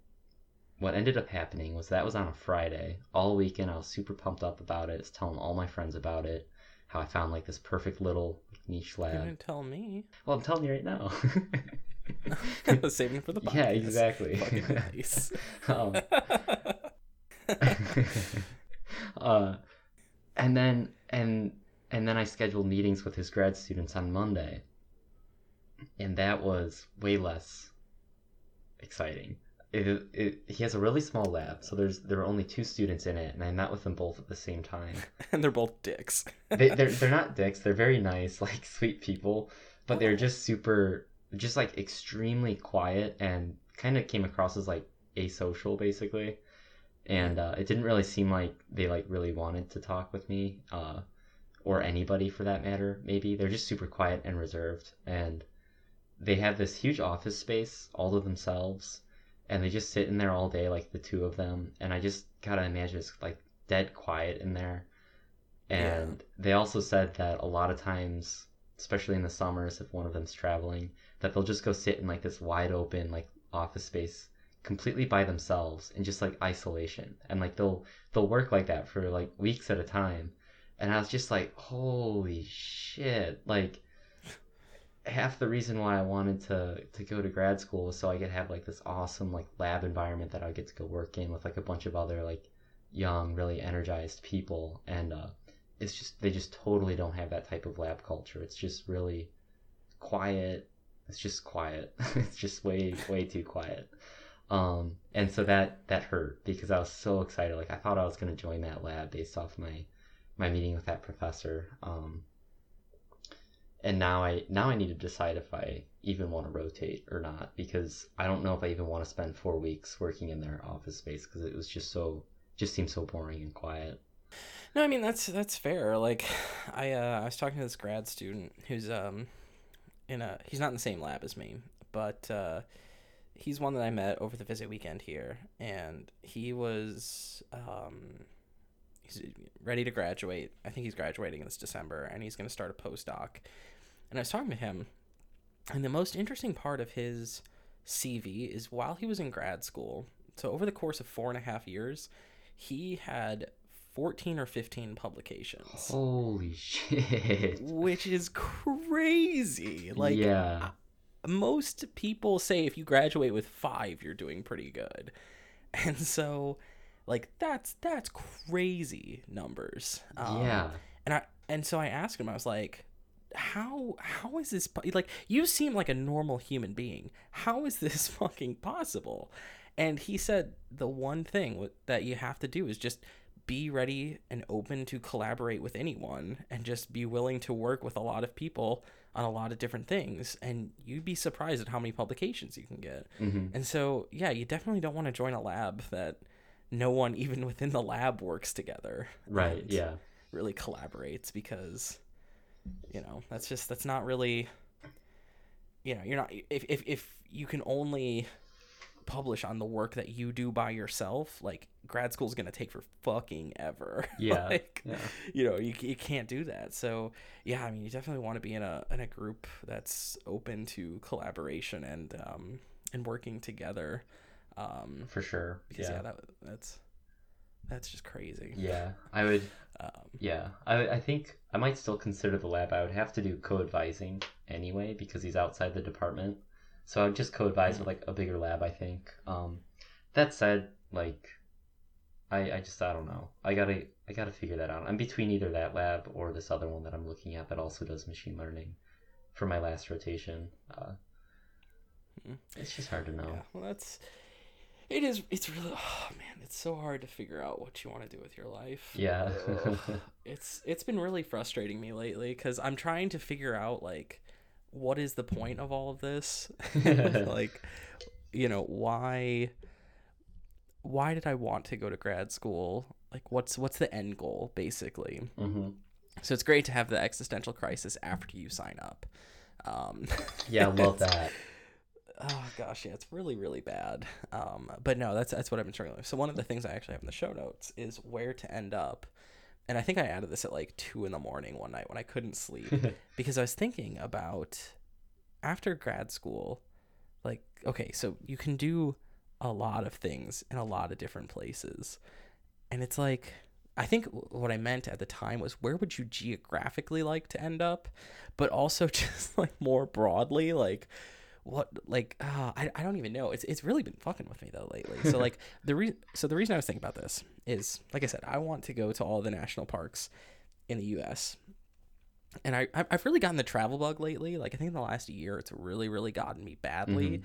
what ended up happening was that was on a Friday. All weekend I was super pumped up about it. I was telling all my friends about it, how I found like this perfect little niche lab. You didn't tell me. Well, I'm telling you right now. Saving for the podcast. yeah, exactly. Fucking nice. um, uh, and then and and then I scheduled meetings with his grad students on Monday, and that was way less exciting. It, it, he has a really small lab, so there's there are only two students in it, and I met with them both at the same time. and they're both dicks. They, they're they're not dicks; they're very nice, like sweet people, but they're just super, just like extremely quiet and kind of came across as like asocial, basically and uh, it didn't really seem like they like really wanted to talk with me uh, or anybody for that matter maybe. They're just super quiet and reserved. And they have this huge office space all to themselves and they just sit in there all day like the two of them. And i just gotta imagine it's like dead quiet in there. And they also said that a lot of times especially in the summers if one of them's traveling that they'll just go sit in like this wide open like office space completely by themselves in just like isolation. And like they'll they'll work like that for like weeks at a time. And i was just like holy shit. Like half the reason why i wanted to to go to grad school was so i could have like this awesome like lab environment that i get to go work in with like a bunch of other like young really energized people. And uh it's just they just totally don't have that type of lab culture. It's just really quiet. It's just quiet. It's just way way too quiet um and so that that hurt because i was so excited. Like i thought i was going to join that lab based off my my meeting with that professor. Um and now i now i need to decide if i even want to rotate or not because i don't know if i even want to spend four weeks working in their office space because it was just so just seemed so boring and quiet. No, I mean that's that's fair. Like, I uh, I was talking to this grad student who's um in a he's not in the same lab as me, but uh, he's one that I met over the visit weekend here, and he was um he's ready to graduate. I think he's graduating this December, and he's going to start a postdoc. And I was talking to him, and the most interesting part of his CV is while he was in grad school. So over the course of four and a half years, he had 14 or 15 publications, holy shit which is crazy. Like, yeah most people say if you graduate with five, you're doing pretty good. And so, like, that's that's crazy numbers. Um, yeah and I and so I asked him. I was like, "How how is this like? You seem like a normal human being. How is this fucking possible?" And he said the one thing w- that you have to do is just be ready and open to collaborate with anyone, and just be willing to work with a lot of people on a lot of different things, and you'd be surprised at how many publications you can get. hmm And so, yeah, you definitely don't want to join a lab that no one even within the lab works together. Right. Yeah. Really collaborates because, you know, that's just that's not really. You know, you're not if if if you can only publish on the work that you do by yourself, like grad school is gonna take for fucking ever. Yeah. like, yeah. you know you, you can't do that so yeah i mean you definitely want to be in a in a group that's open to collaboration and um and working together um For sure. because yeah, yeah. that that's that's just crazy Yeah. I would. um Yeah, I, I think I might still consider the lab. I would have to do co-advising anyway because he's outside the department. So I would just co-advise with like a bigger lab. I think. Um, that said, like, I I just I don't know. I gotta I gotta figure that out. I'm between either that lab or this other one that I'm looking at that also does machine learning for my last rotation. Uh, Mhm. it's just hard to know. yeah well that's it is it's really oh man it's so hard to figure out what you want to do with your life Yeah. It's it's been really frustrating me lately because i'm trying to figure out like what is the point of all of this? Like you know why why did i want to go to grad school? Like what's what's the end goal basically? Hmm so it's great to have the existential crisis after you sign up. Um Yeah, I love that. oh gosh yeah it's really really bad. Um but no that's that's what i've been struggling with. So one of the things i actually have in the show notes is where to end up and i think i added this at like two in the morning one night when i couldn't sleep because i was thinking about after grad school like okay so you can do a lot of things in a lot of different places. And it's like i think what i meant at the time was where would you geographically like to end up but also just like more broadly like what like uh, I, I don't even know. It's it's really been fucking with me though lately. So like the re- so the reason i was thinking about this is like i said i want to go to all the national parks in the us and I, I've really gotten the travel bug lately. Like I think in the last year, it's really, really gotten me badly,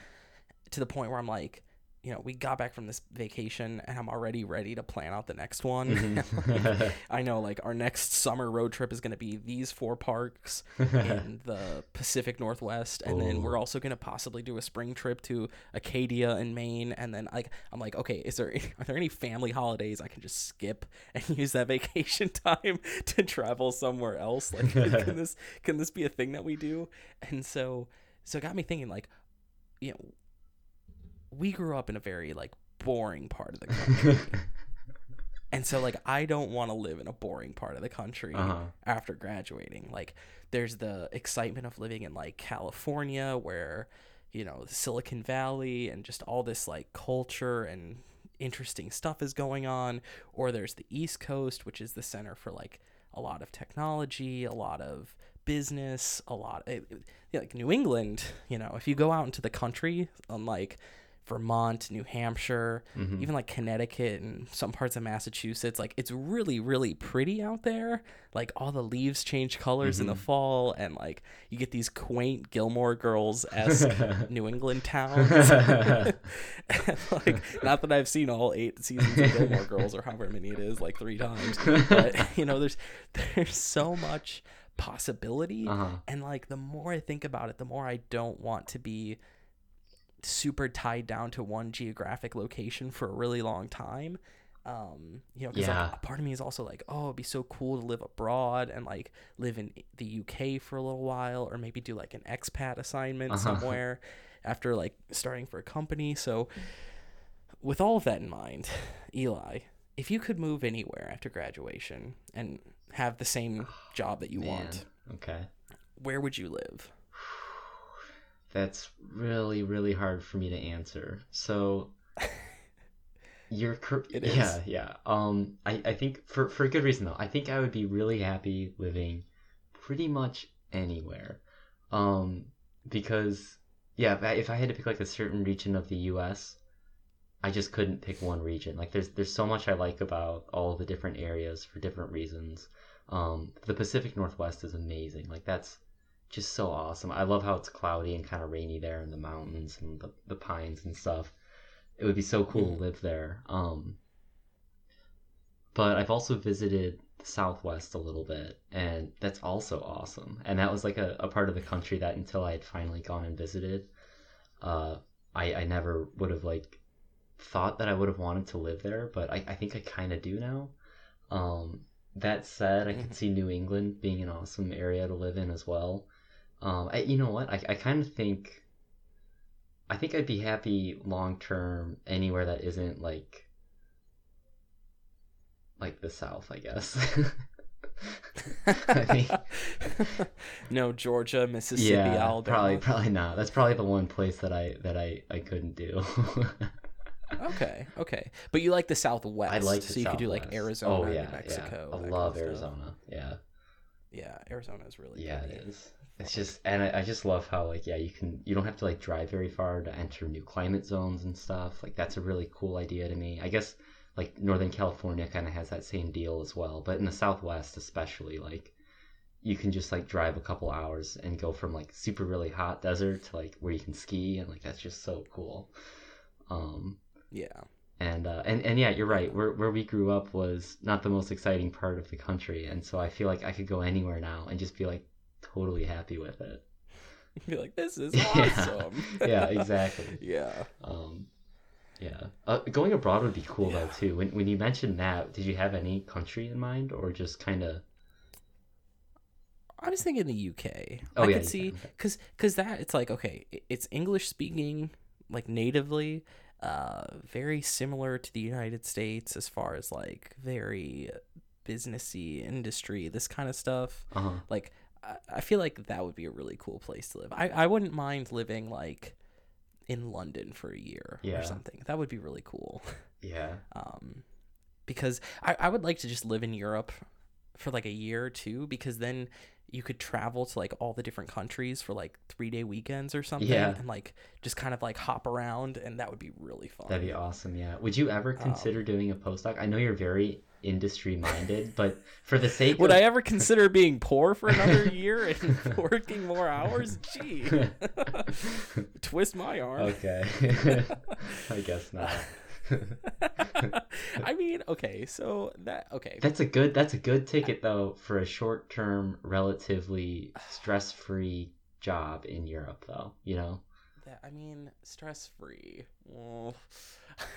to the point where I'm like, you know, we got back from this vacation, and I'm already ready to plan out the next one. Mhm. Like, I know, like our next summer road trip is going to be these four parks in the Pacific Northwest, and then we're also going to possibly do a spring trip to Acadia in Maine, and then like I'm like, okay, is there are there any family holidays I can just skip and use that vacation time to travel somewhere else? Like, can this can this be a thing that we do? And so so it got me thinking, like, you know, we grew up in a very like boring part of the country. And so like I don't want to live in a boring part of the country Uh-huh. after graduating. Like there's the excitement of living in like California where you know, Silicon Valley and just all this like culture and interesting stuff is going on or there's the East Coast which is the center for like a lot of technology, a lot of business, a lot it, it- like New England, you know, if you go out into the country on like Vermont, New Hampshire, Mhm. even like Connecticut and some parts of Massachusetts, like it's really, really pretty out there. Like all the leaves change colors in the Mhm. fall, and like you get these quaint Gilmore Girls esque New England towns. Like, not that I've seen all eight seasons of Gilmore Girls or however many it is, like three times, but you know, there's there's so much possibility Uh-huh. and like the more I think about it, the more I don't want to be super tied down to one geographic location for a really long time. Um, you know, because Yeah. like, a part of me is also like, oh, it'd be so cool to live abroad and like live in the UK for a little while, or maybe do like an expat assignment Uh-huh. somewhere after like starting for a company. So, with all of that in mind, Eli, if you could move anywhere after graduation and have the same job that you Man. want, Okay. where would you live? That's really, really hard for me to answer. So you're is. yeah, yeah. Um, I, I think for for a good reason though. I think I would be really happy living pretty much anywhere. Um, because yeah, if I, if I had to pick like a certain region of the U.S., I just couldn't pick one region. Like there's there's so much I like about all the different areas for different reasons. Um, the Pacific Northwest is amazing. Like that's just so awesome. I love how it's cloudy and kind of rainy there in the mountains and the, the pines and stuff. It would be so cool to live there. Um, but I've also visited the Southwest a little bit, and that's also awesome. And that was like a, a part of the country that until I had finally gone and visited, uh, I, I never would have like thought that I would have wanted to live there, but I, I think I kind of do now. Um, that said, I could see New England being an awesome area to live in as well. Um, I, you know what? I, I kind of think, I think I'd be happy long term anywhere that isn't like, like the South, I guess. I mean, no, Georgia, Mississippi, yeah, Alabama. probably, probably not. That's probably the one place that I that I I couldn't do. Okay, okay, but you like the Southwest. I like the so you could do like Arizona, Oh yeah, New Mexico. yeah. I love stuff. Arizona. Yeah, Yeah, Arizona is really yeah, pretty. it is. It's just, and I, I just love how like yeah, you can you don't have to like drive very far to enter new climate zones and stuff. Like that's a really cool idea to me. I guess like Northern California kind of has that same deal as well, but in the Southwest especially, like you can just like drive a couple hours and go from like super really hot desert to like where you can ski and like that's just so cool. Um, Yeah, and uh, and and yeah, you're right. Where where we grew up was not the most exciting part of the country, and so I feel like I could go anywhere now and just be like totally happy with it. be like, this is awesome. Yeah, exactly. yeah. Um, yeah, uh, going abroad would be cool Yeah. though too. When when you mentioned that, did you have any country in mind, or just kind of? I was thinking the UK. Oh, I yeah, could see because because that it's like okay, it's English speaking like natively, uh, very similar to the United States as far as like very businessy industry, this kind of stuff. Uh huh. Like I, I feel like that would be a really cool place to live. I I wouldn't mind living like in London for a year Yeah. or something. That would be really cool. Yeah. um, because I, I would like to just live in Europe for like a year or two because then you could travel to like all the different countries for like three day weekends or something Yeah. and like just kind of like hop around and that would be really fun. That'd be awesome. Yeah. Would you ever Um, consider doing a postdoc? I know you're very industry minded, but for the sake of Would of I ever consider being poor for another year and working more hours? Gee, twist my arm. Okay. I guess not. I mean, okay, so that okay. That's a good that's a good ticket though for a short term, relatively stress free job in Europe though, you know? That, I mean, stress free. Well,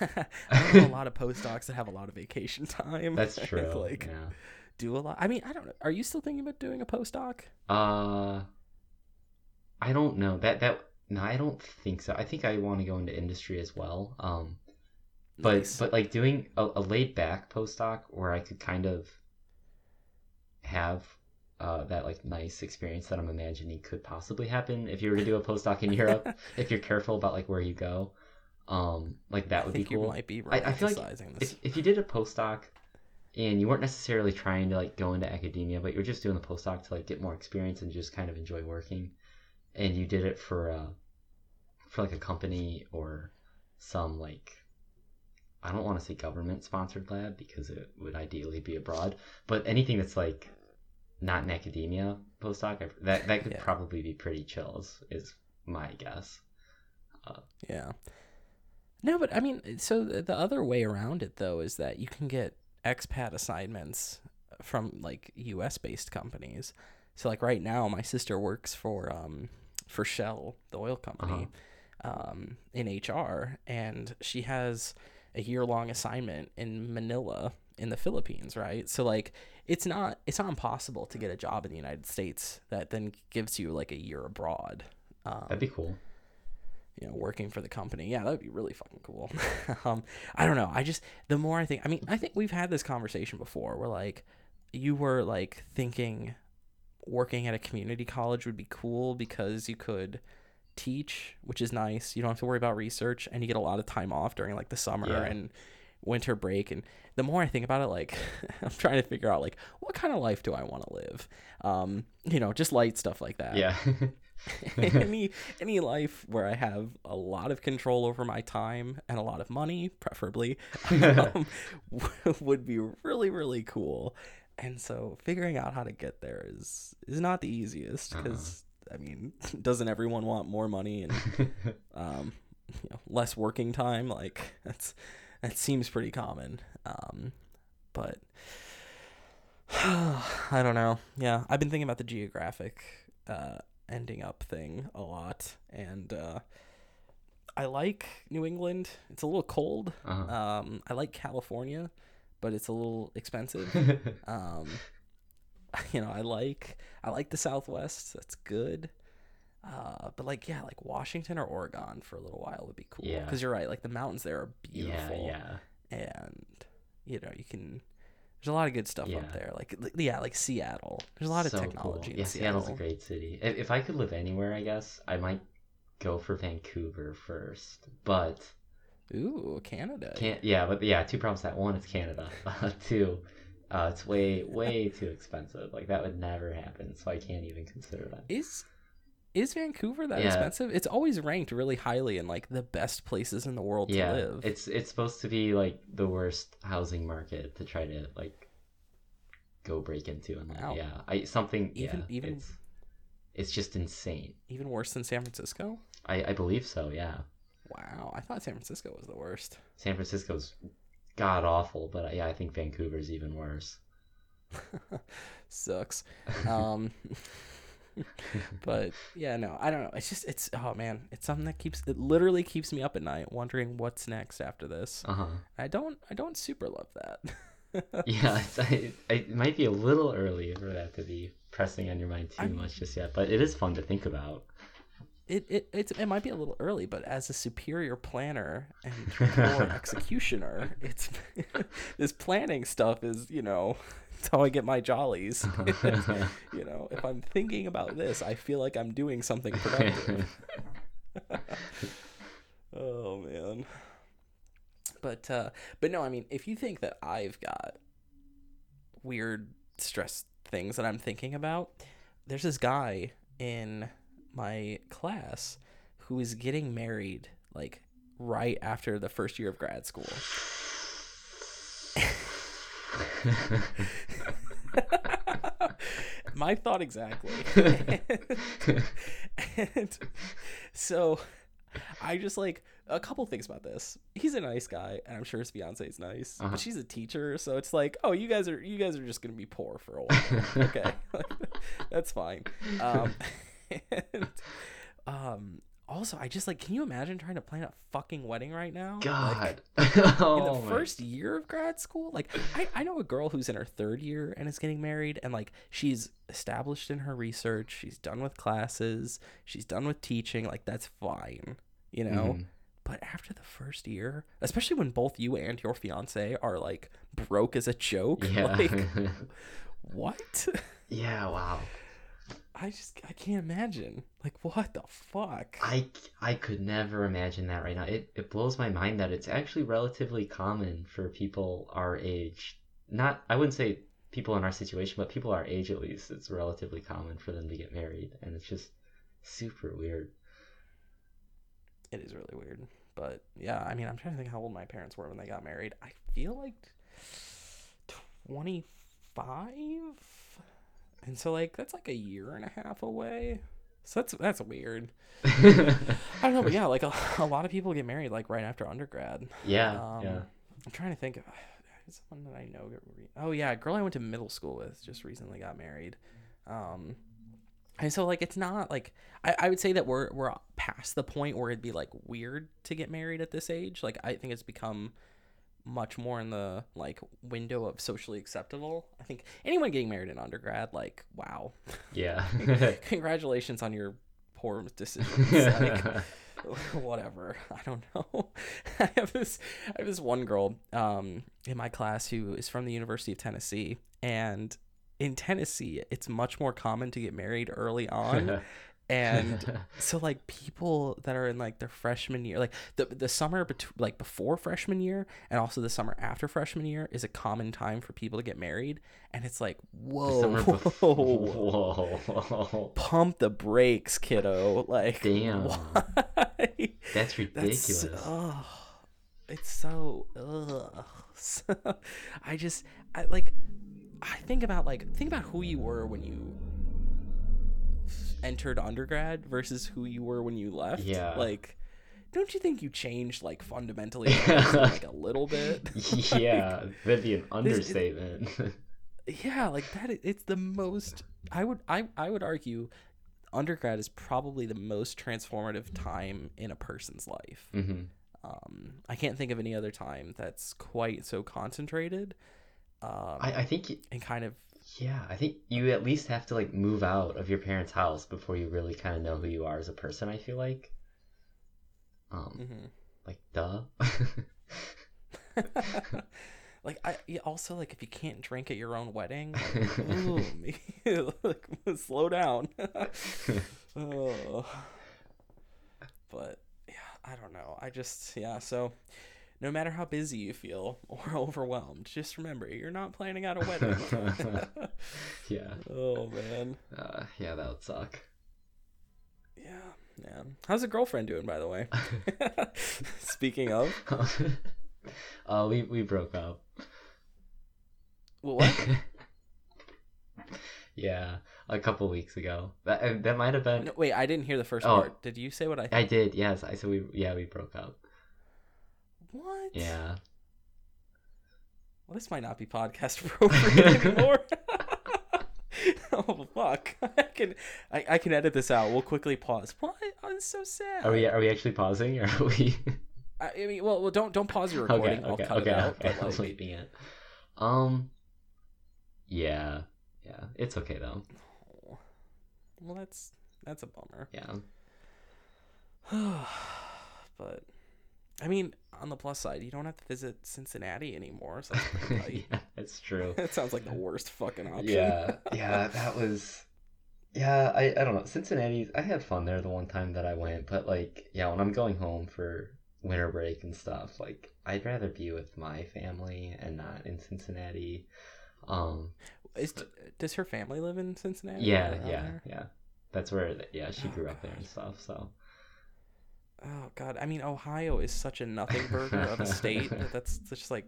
I know a lot of postdocs that have a lot of vacation time. That's true. like, yeah. do a lot. I mean, I don't know. Are you still thinking about doing a postdoc? Uh I don't know. That that no, I don't think so. I think I want to go into industry as well. Um but Nice. but like doing a, a laid back postdoc where I could kind of have uh, that like nice experience that I'm imagining could possibly happen if you were to do a postdoc in Europe. if you're careful about like where you go, um, like that would be cool. you might be I- I feel like if if you did a postdoc and you weren't necessarily trying to like go into academia, but you're just doing the postdoc to like get more experience and just kind of enjoy working, and you did it for uh for like a company or some like I don't want to say government sponsored lab because it would ideally be abroad, but anything that's like not in academia postdoc that that could Yeah. probably be pretty chills is, my guess. Yeah. No, but I mean, so the the other way around it though is that you can get expat assignments from like U.S. based companies. So like right now, my sister works for um for Shell, the oil company, um in HR, and she has a year long assignment in Manila in the Philippines, right? So like it's not it's not impossible to get a job in the United States that then gives you like a year abroad. Um, That'd be cool. you know, working for the company. Yeah, that would be really fucking cool. um, I don't know. I just the more I think, I mean, I think we've had this conversation before, where like you were like thinking working at a community college would be cool because you could teach, which is nice. You don't have to worry about research, and you get a lot of time off during like the summer Yeah. and winter break. And the more I think about it, like I'm trying to figure out like what kind of life do I want to live? Um, you know, just light stuff like that Yeah. any any life where I have a lot of control over my time and a lot of money, preferably, um, would be really really cool. And so figuring out how to get there is is not the easiest Uh-huh. because I mean, doesn't everyone want more money and um, you know, less working time? Like that's that seems pretty common. Um, but I don't know. Yeah, I've been thinking about the geographic uh, ending up thing a lot, and uh, I like New England. It's a little cold. Uh-huh. Um, I like California, but it's a little expensive. um, you know, I like I like the Southwest. That's good. Uh, but like yeah, like Washington or Oregon for a little while would be cool. Yeah. Because you're right, like the mountains there are beautiful. yeah. And you know, you can. There's a lot of good stuff Yeah. up there. Like li- yeah, like Seattle. There's a lot of technology Cool. Yeah, Seattle. Seattle's a great city. If, if I could live anywhere, I guess I might go for Vancouver first. But Ooh, Canada. can't. Yeah, but yeah, two problems. That one, it's Canada. two, uh, it's way way too expensive. Like that would never happen. So I can't even consider that. Is is Vancouver that Yeah. expensive? It's always ranked really highly in like the best places in the world yeah, to live. it's it's supposed to be like the worst housing market to try to like go break into, and like, Wow. yeah, I something. Even- yeah, even- it's it's just insane. Even worse than San Francisco. I I believe so. Yeah. Wow, I thought San Francisco was the worst. San Francisco's god awful, but yeah, I think Vancouver's even worse. Sucks. Um, but yeah, no, I don't know. It's just it's oh man, it's something that keeps it literally keeps me up at night wondering what's next after this. Uh huh. I don't I don't super love that. Yeah, it's, it, it might be a little early for that to be pressing on your mind too I'm- much just yet, but it is fun to think about. It, it it's, it might be a little early, but as a superior planner and poor executioner, it's this planning stuff is you know it's how I get my jollies. you know, if I'm thinking about this, I feel like I'm doing something productive. oh man. But uh but no, I mean, if you think that I've got weird stress things that I'm thinking about, there's this guy in my class who is getting married like right after the first year of grad school. my thought exactly. and so I just like a couple things about this. He's a nice guy, and I'm sure his fiance is nice, Uh-huh. but she's a teacher, so it's like, oh, you guys are you guys are just gonna be poor for a while. okay, that's fine. Um, and um, also, I just like, can you imagine trying to plan a fucking wedding right now? Like, God. in oh, the my- first year of grad school like I, I know a girl who's in her third year and is getting married and like she's established in her research she's done with classes she's done with teaching like that's fine you know Mhm. but after the first year especially when both you and your fiance are like broke as a joke Yeah. like what yeah, wow. I just i can't imagine like what the fuck I, I could never imagine that right now. It, it blows my mind that it's actually relatively common for people our age. Not, I wouldn't say people in our situation, but people our age at least. It's relatively common for them to get married, and it's just super weird. It is really weird. But yeah, I mean, I'm trying to think how old my parents were when they got married. I feel like 25. And so like that's like a year and a half away. So that's that's weird. I don't know, but yeah, like a, a lot of people get married like right after undergrad. yeah, Um, yeah. I'm trying to think of someone that I know. Re- oh yeah, a girl I went to middle school with just recently got married. Um, and so like it's not like I, I would say that we're we're past the point where it'd be like weird to get married at this age. Like I think it's become much more in the like window of socially acceptable. I think anyone getting married in undergrad, like wow, Yeah. congratulations on your poor decisions. like, whatever i don't know i have this i have this one girl um in my class who is from the university of tennessee and in tennessee it's much more common to get married early on and so like people that are in like their freshman year like the the summer bet- like before freshman year and also the summer after freshman year is a common time for people to get married and it's like whoa Summer bef- whoa Whoa. pump the brakes kiddo like Damn. why? That's That's ridiculous. oh, it's so ugh. So, I just I like I think about like think about who you were when you entered undergrad versus who you were when you left. Yeah. Like don't you think you changed like fundamentally like a little bit? yeah, that'd be an understatement. yeah, like that it's the most I would I I would argue undergrad is probably the most transformative time in a person's life. hmm Um, I can't think of any other time that's quite so concentrated. Um, I, I think, y- and kind of yeah, I think you at least have to like move out of your parents' house before you really kind of know who you are as a person. I feel like, um, mhm. like duh. like I also like if you can't drink at your own wedding, like, ooh, maybe, like slow down. oh. But yeah, I don't know. I just yeah. So no matter how busy you feel or overwhelmed, just remember you're not planning out a wedding. yeah, oh man. uh, yeah, that would suck. Yeah, yeah. How's the girlfriend doing, by the way? Speaking of, uh, we we broke up. what? yeah, a couple weeks ago. That uh, that might have been. No, wait, I didn't hear the first Oh. part. Did you say what I? I did. Yes, I said we. Yeah, we broke up. What? Yeah. Well, this might not be podcast appropriate anymore. oh fuck! I can I, I can edit this out. We'll quickly pause. What? Oh, it's so sad. Are we are we actually pausing or are we? I, I mean, well, well, don't don't pause your recording. okay. I'll Okay. cut Okay. it out. okay. but, like, leaving it. Um. Yeah. Yeah. It's okay though. oh. well, that's that's a bummer. Yeah. but I mean, on the plus side, you don't have to visit Cincinnati anymore. So that's yeah. It's true. that sounds like the worst fucking option. yeah yeah that was yeah I, I don't know cincinnati i had fun there the one time that i went but like yeah when i'm going home for winter break and stuff like i'd rather be with my family and not in cincinnati um Is, does her family live in Cincinnati? yeah yeah there? yeah that's where yeah she Oh, grew up there and stuff so Oh god, I mean Ohio is such a nothing burger of a state that that's just like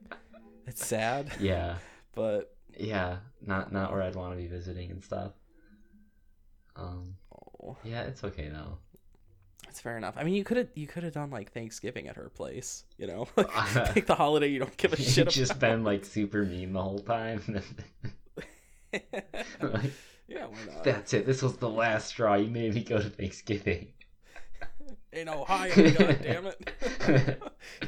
it's sad, yeah but yeah not not where i'd want to be visiting and stuff um oh, yeah it's okay though it's fair enough. I mean, you could have you could have done like Thanksgiving at her place, you know, like the holiday you don't give a shit just about. been like super mean the whole time Like, yeah, why not? That's it. This was the last straw. You made me go to Thanksgiving. In Ohio, god damn it,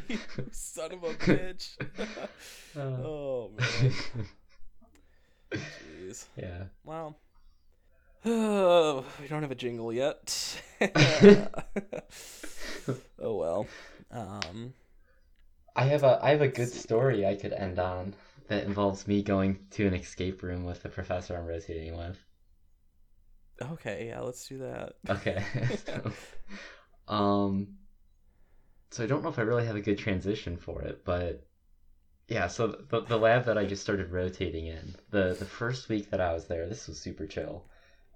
you son of a bitch. Uh, oh man, jeez. yeah. Well, oh, we don't have a jingle yet. oh well. Um, I have a I have a good story I could end on that involves me going to an escape room with the professor I'm rotating with. okay, yeah, let's do that. Okay. so, um so I don't know if I really have a good transition for it, but yeah, so the the lab that I just started rotating in, the the first week that I was there, this was super chill.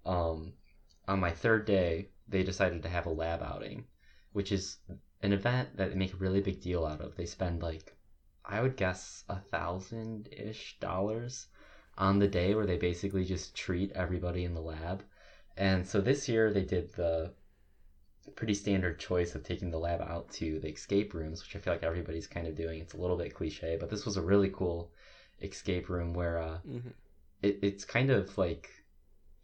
Um on my third day, they decided to have a lab outing, which is an event that they make a really big deal out of. They spend like I would guess a thousand ish dollars on the day where they basically just treat everybody in the lab. And so this year they did the pretty standard choice of taking the lab out to the escape rooms, which I feel like everybody's kind of doing. It's a little bit cliche, but this was a really cool escape room where uh, Mhm. it, it's kind of like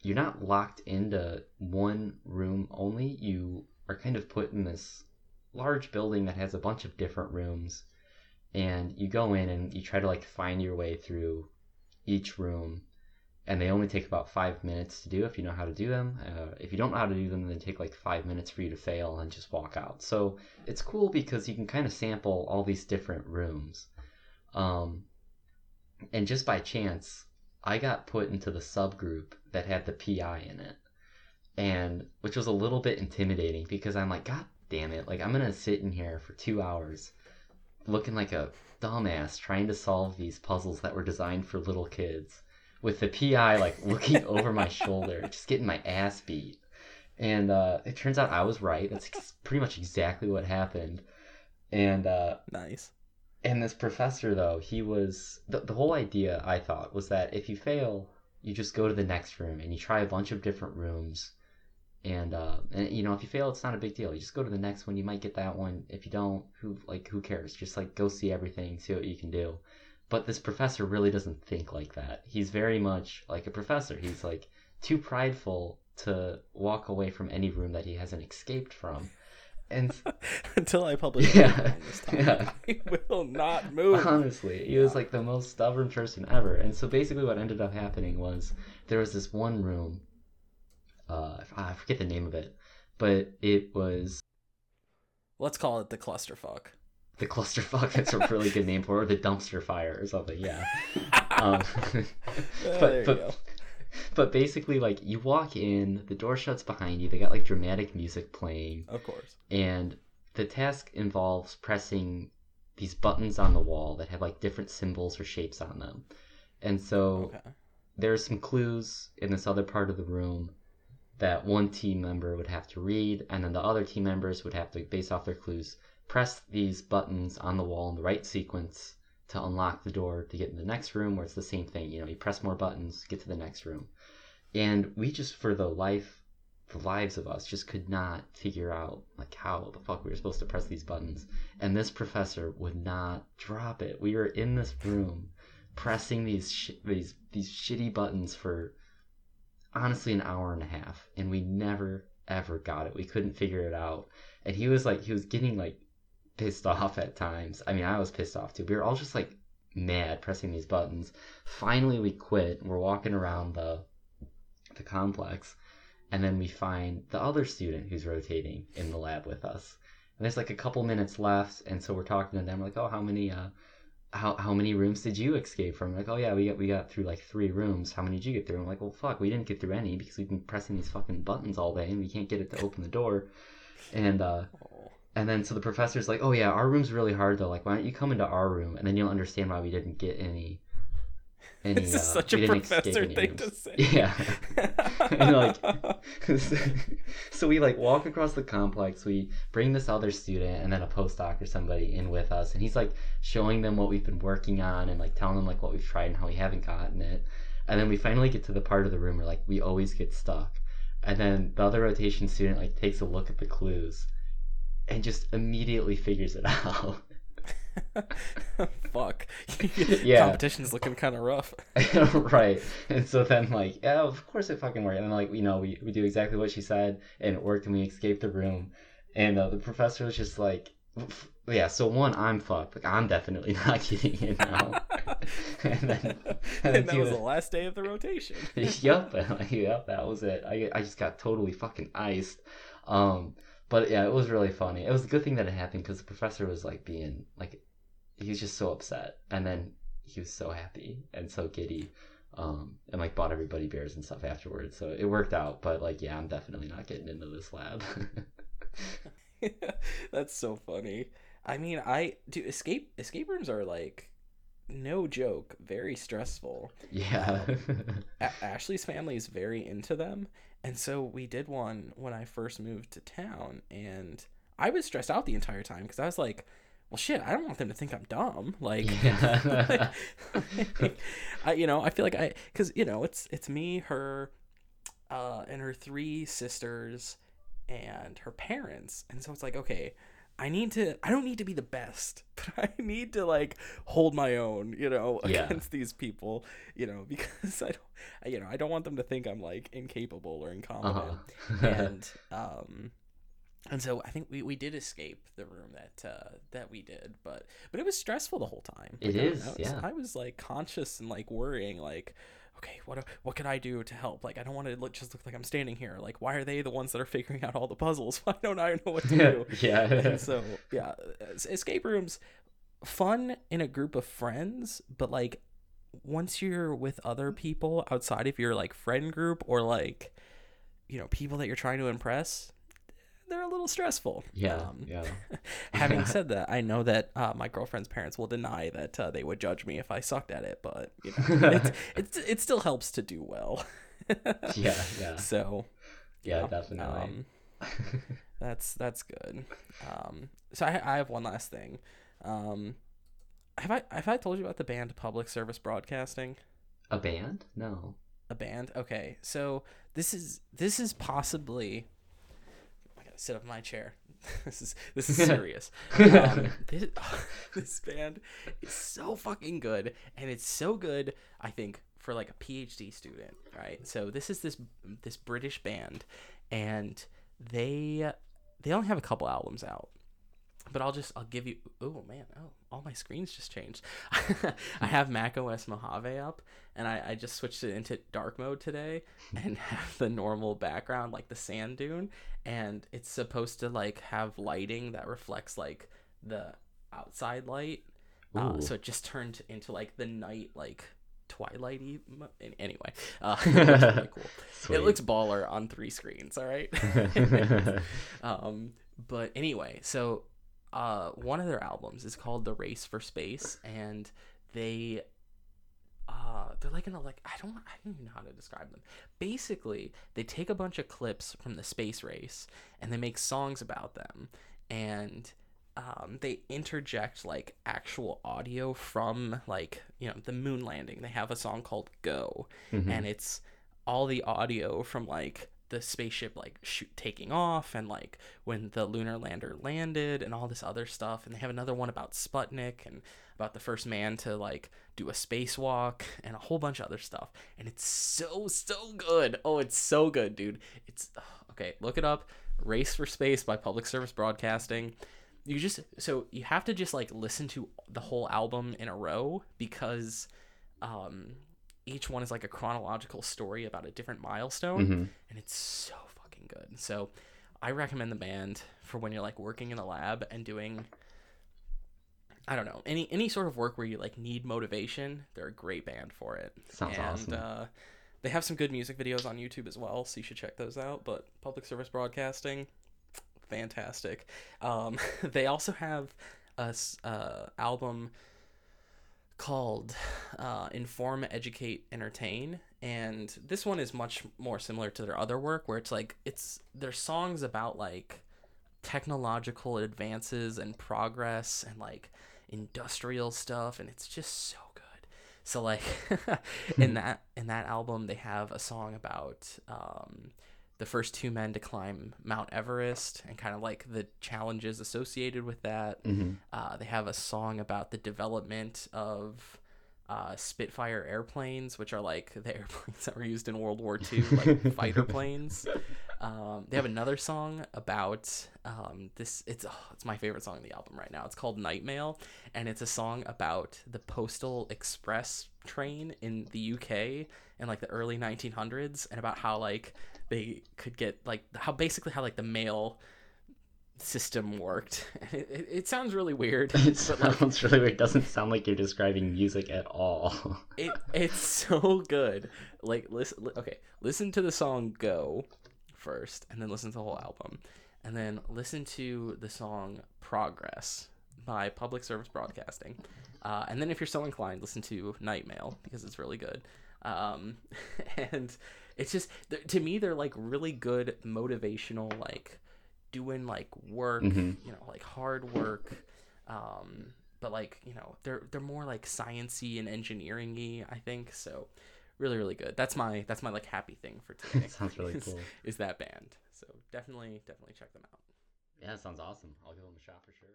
you're not locked into one room only. You are kind of put in this large building that has a bunch of different rooms, and you go in and you try to like find your way through each room and they only take about five minutes to do if you know how to do them. Uh, if you don't know how to do them, they take like five minutes for you to fail and just walk out. So it's cool because you can kind of sample all these different rooms. Um, and just by chance, I got put into the subgroup that had the PI in it, and which was a little bit intimidating because I'm like, God damn it! Like I'm gonna sit in here for two hours, looking like a dumbass trying to solve these puzzles that were designed for little kids with the PI like looking over my shoulder, just getting my ass beat. And uh, it turns out I was right. That's ex- pretty much exactly what happened. And uh, Nice. and this professor though, he was the, the whole idea I thought was that if you fail, you just go to the next room and you try a bunch of different rooms. And uh, and you know if you fail, it's not a big deal. You just go to the next one. You might get that one. If you don't, who like who cares? Just like go see everything, see what you can do. But this professor really doesn't think like that. He's very much like a professor. He's like, too prideful to walk away from any room that he hasn't escaped from. And Until I publish Yeah, a this topic, yeah. I will not move. honestly, he was like the most stubborn person ever. And so basically, what ended up happening was there was this one room. Uh, I forget the name of it, but it was Let's call it the clusterfuck. The clusterfuck. That's a really good name for it, or the dumpster fire or something. Yeah. Um, there but but but basically, like you walk in, the door shuts behind you. They got like dramatic music playing, Of course. and the task involves pressing these buttons on the wall that have like different symbols or shapes on them. And so Okay. there's some clues in this other part of the room that one team member would have to read, and then the other team members would have to, based off their clues, press these buttons on the wall in the right sequence to unlock the door to get in the next room, where it's the same thing. You know, you press more buttons, get to the next room. And we just, for the life, the lives of us, just could not figure out like how the fuck we were supposed to press these buttons. And this professor would not drop it. We were in this room pressing these sh- these these shitty buttons for honestly an hour and a half and we never ever got it we couldn't figure it out and he was like he was getting like pissed off at times i mean i was pissed off too we were all just like mad pressing these buttons finally we quit we're walking around the the complex and then we find the other student who's rotating in the lab with us and there's like a couple minutes left and so we're talking to them we're like oh how many uh how how many rooms did you escape from? Like, oh yeah, we got we got through like three rooms. How many did you get through? I'm like, well, fuck, we didn't get through any because we've been pressing these fucking buttons all day and we can't get it to open the door. And uh. And then so the professor's like, oh yeah, our room's really hard though. Like, why don't you come into our room and then you'll understand why we didn't get any. Any, This is uh, such a professor thing rooms." to say. Yeah. and like so we like walk across the complex we bring this other student and then a postdoc or somebody in with us and he's like showing them what we've been working on and like telling them like what we've tried and how we haven't gotten it and then we finally get to the part of the room where like we always get stuck and then the other rotation student like takes a look at the clues and just immediately figures it out Fuck. Yeah. Competition's looking kind of rough. right. And so then, like, yeah, of course it fucking worked. And then, like, you know, we, we do exactly what she said, and it worked, and we escaped the room. And uh, the professor was just like, yeah, so one, I'm fucked. Like, I'm definitely not getting in now. and then, and And then that was the last day of the rotation. yep, like, yep, that was it. I, I just got totally fucking iced. Um, but yeah, it was really funny. It was a good thing that it happened because the professor was like being like, he was just so upset, and then he was so happy and so giddy, um, and like bought everybody beers and stuff afterwards. So it worked out. But like, yeah, I'm definitely not getting into this lab. That's so funny. I mean, I do escape escape rooms are like no joke, very stressful. yeah. A- Ashley's family is very into them, and so we did one when I first moved to town, and I was stressed out the entire time because I was like, "Well, shit, I don't want them to think I'm dumb." Like, Yeah. I, you know, I feel like I, because you know, it's it's me, her, uh, and her three sisters, and her parents, and so it's like, okay. I need to I don't need to be the best, but I need to like hold my own, you know, Yeah. against these people, you know, because I don't I- you know, I don't want them to think I'm like incapable or incompetent. uh-huh. And um and so I think we, we did escape the room that uh, that we did, but but it was stressful the whole time. It Like, I- is, I was, yeah. I was like conscious and like worrying, like, okay, what what can I do to help? Like, I don't want to look, just look like I'm standing here. Like, why are they the ones that are figuring out all the puzzles? Why don't I know what to do? yeah. and so yeah escape rooms fun in a group of friends but like once you're with other people outside of your like friend group or like you know people that you're trying to impress they're a little stressful yeah. um, yeah. having said that i know that uh, my girlfriend's parents will deny that uh, they would judge me if i sucked at it but you know it's, it's, it still helps to do well Yeah. Yeah. so Yeah. know, Definitely. um, that's that's good. Um, so I, I have one last thing. Um, have I have I told you about the band Public Service Broadcasting? A band? No. A band? Okay, so this is this is possibly. Sit up in my chair. this is this is serious. um, this, this band is so fucking good, and it's so good. I think for like a PhD student, right? So this is this this British band, and they they only have a couple albums out. But I'll just I'll give you oh man oh all my screens just changed. I have Mac OS Mojave up and I, I just switched it into dark mode today and have the normal background like the sand dune and it's supposed to like have lighting that reflects like the outside light. Uh, so it just turned into like the night like twilighty anyway uh it looks really cool it looks baller on three screens all right um but anyway so uh one of their albums is called the race for space and they uh they're like in a like i don't i don't even know how to describe them basically they take a bunch of clips from the space race and they make songs about them and um, they interject like actual audio from like you know the moon landing they have a song called go Mhm. and it's all the audio from like the spaceship like shoot taking off and like when the lunar lander landed and all this other stuff and they have another one about Sputnik and about the first man to like do a spacewalk and a whole bunch of other stuff. And it's so so good. Oh it's so good dude. It's okay look it up. Race for space by public service broadcasting. You just so you have to just like listen to the whole album in a row because um each one is like a chronological story about a different milestone Mhm. and it's so fucking good so i recommend the band for when you're like working in a lab and doing i don't know any any sort of work where you like need motivation they're a great band for it Sounds and awesome. uh they have some good music videos on youtube as well so you should check those out but public service broadcasting fantastic um they also have a uh, album called uh, Inform, Educate, Entertain. And this one is much more similar to their other work, where it's like, it's their songs about like technological advances and progress and like industrial stuff. And it's just so good. So like in that in that album they have a song about um, the first two men to climb Mount Everest and kind of like the challenges associated with that. Mhm. Uh, they have a song about the development of uh, Spitfire airplanes, which are like the airplanes that were used in World War II, like fighter planes. Um, they have another song about um, this. It's oh, it's my favorite song on the album right now. It's called Night Mail, and it's a song about the Postal Express train in the UK in like the early 1900s, and about how like they could get like how basically how like the mail system worked. It, it, it sounds really weird, It but like sounds really weird. It doesn't sound like you're describing music at all. it it's so good. Like listen, li- okay, listen to the song "Go" first, and then listen to the whole album, and then listen to the song "Progress" by Public Service Broadcasting, uh, and then if you're so inclined, listen to "Night Mail" because it's really good. Um, and it's just to me, they're like really good motivational, like doing like work, Mhm. you know, like hard work. Um, but like you know they're they're more like sciency and engineering-y i think so really really good that's my that's my like happy thing for today Sounds really is, cool. is that band so definitely definitely check them out Yeah, it sounds awesome. I'll give them a shot for sure.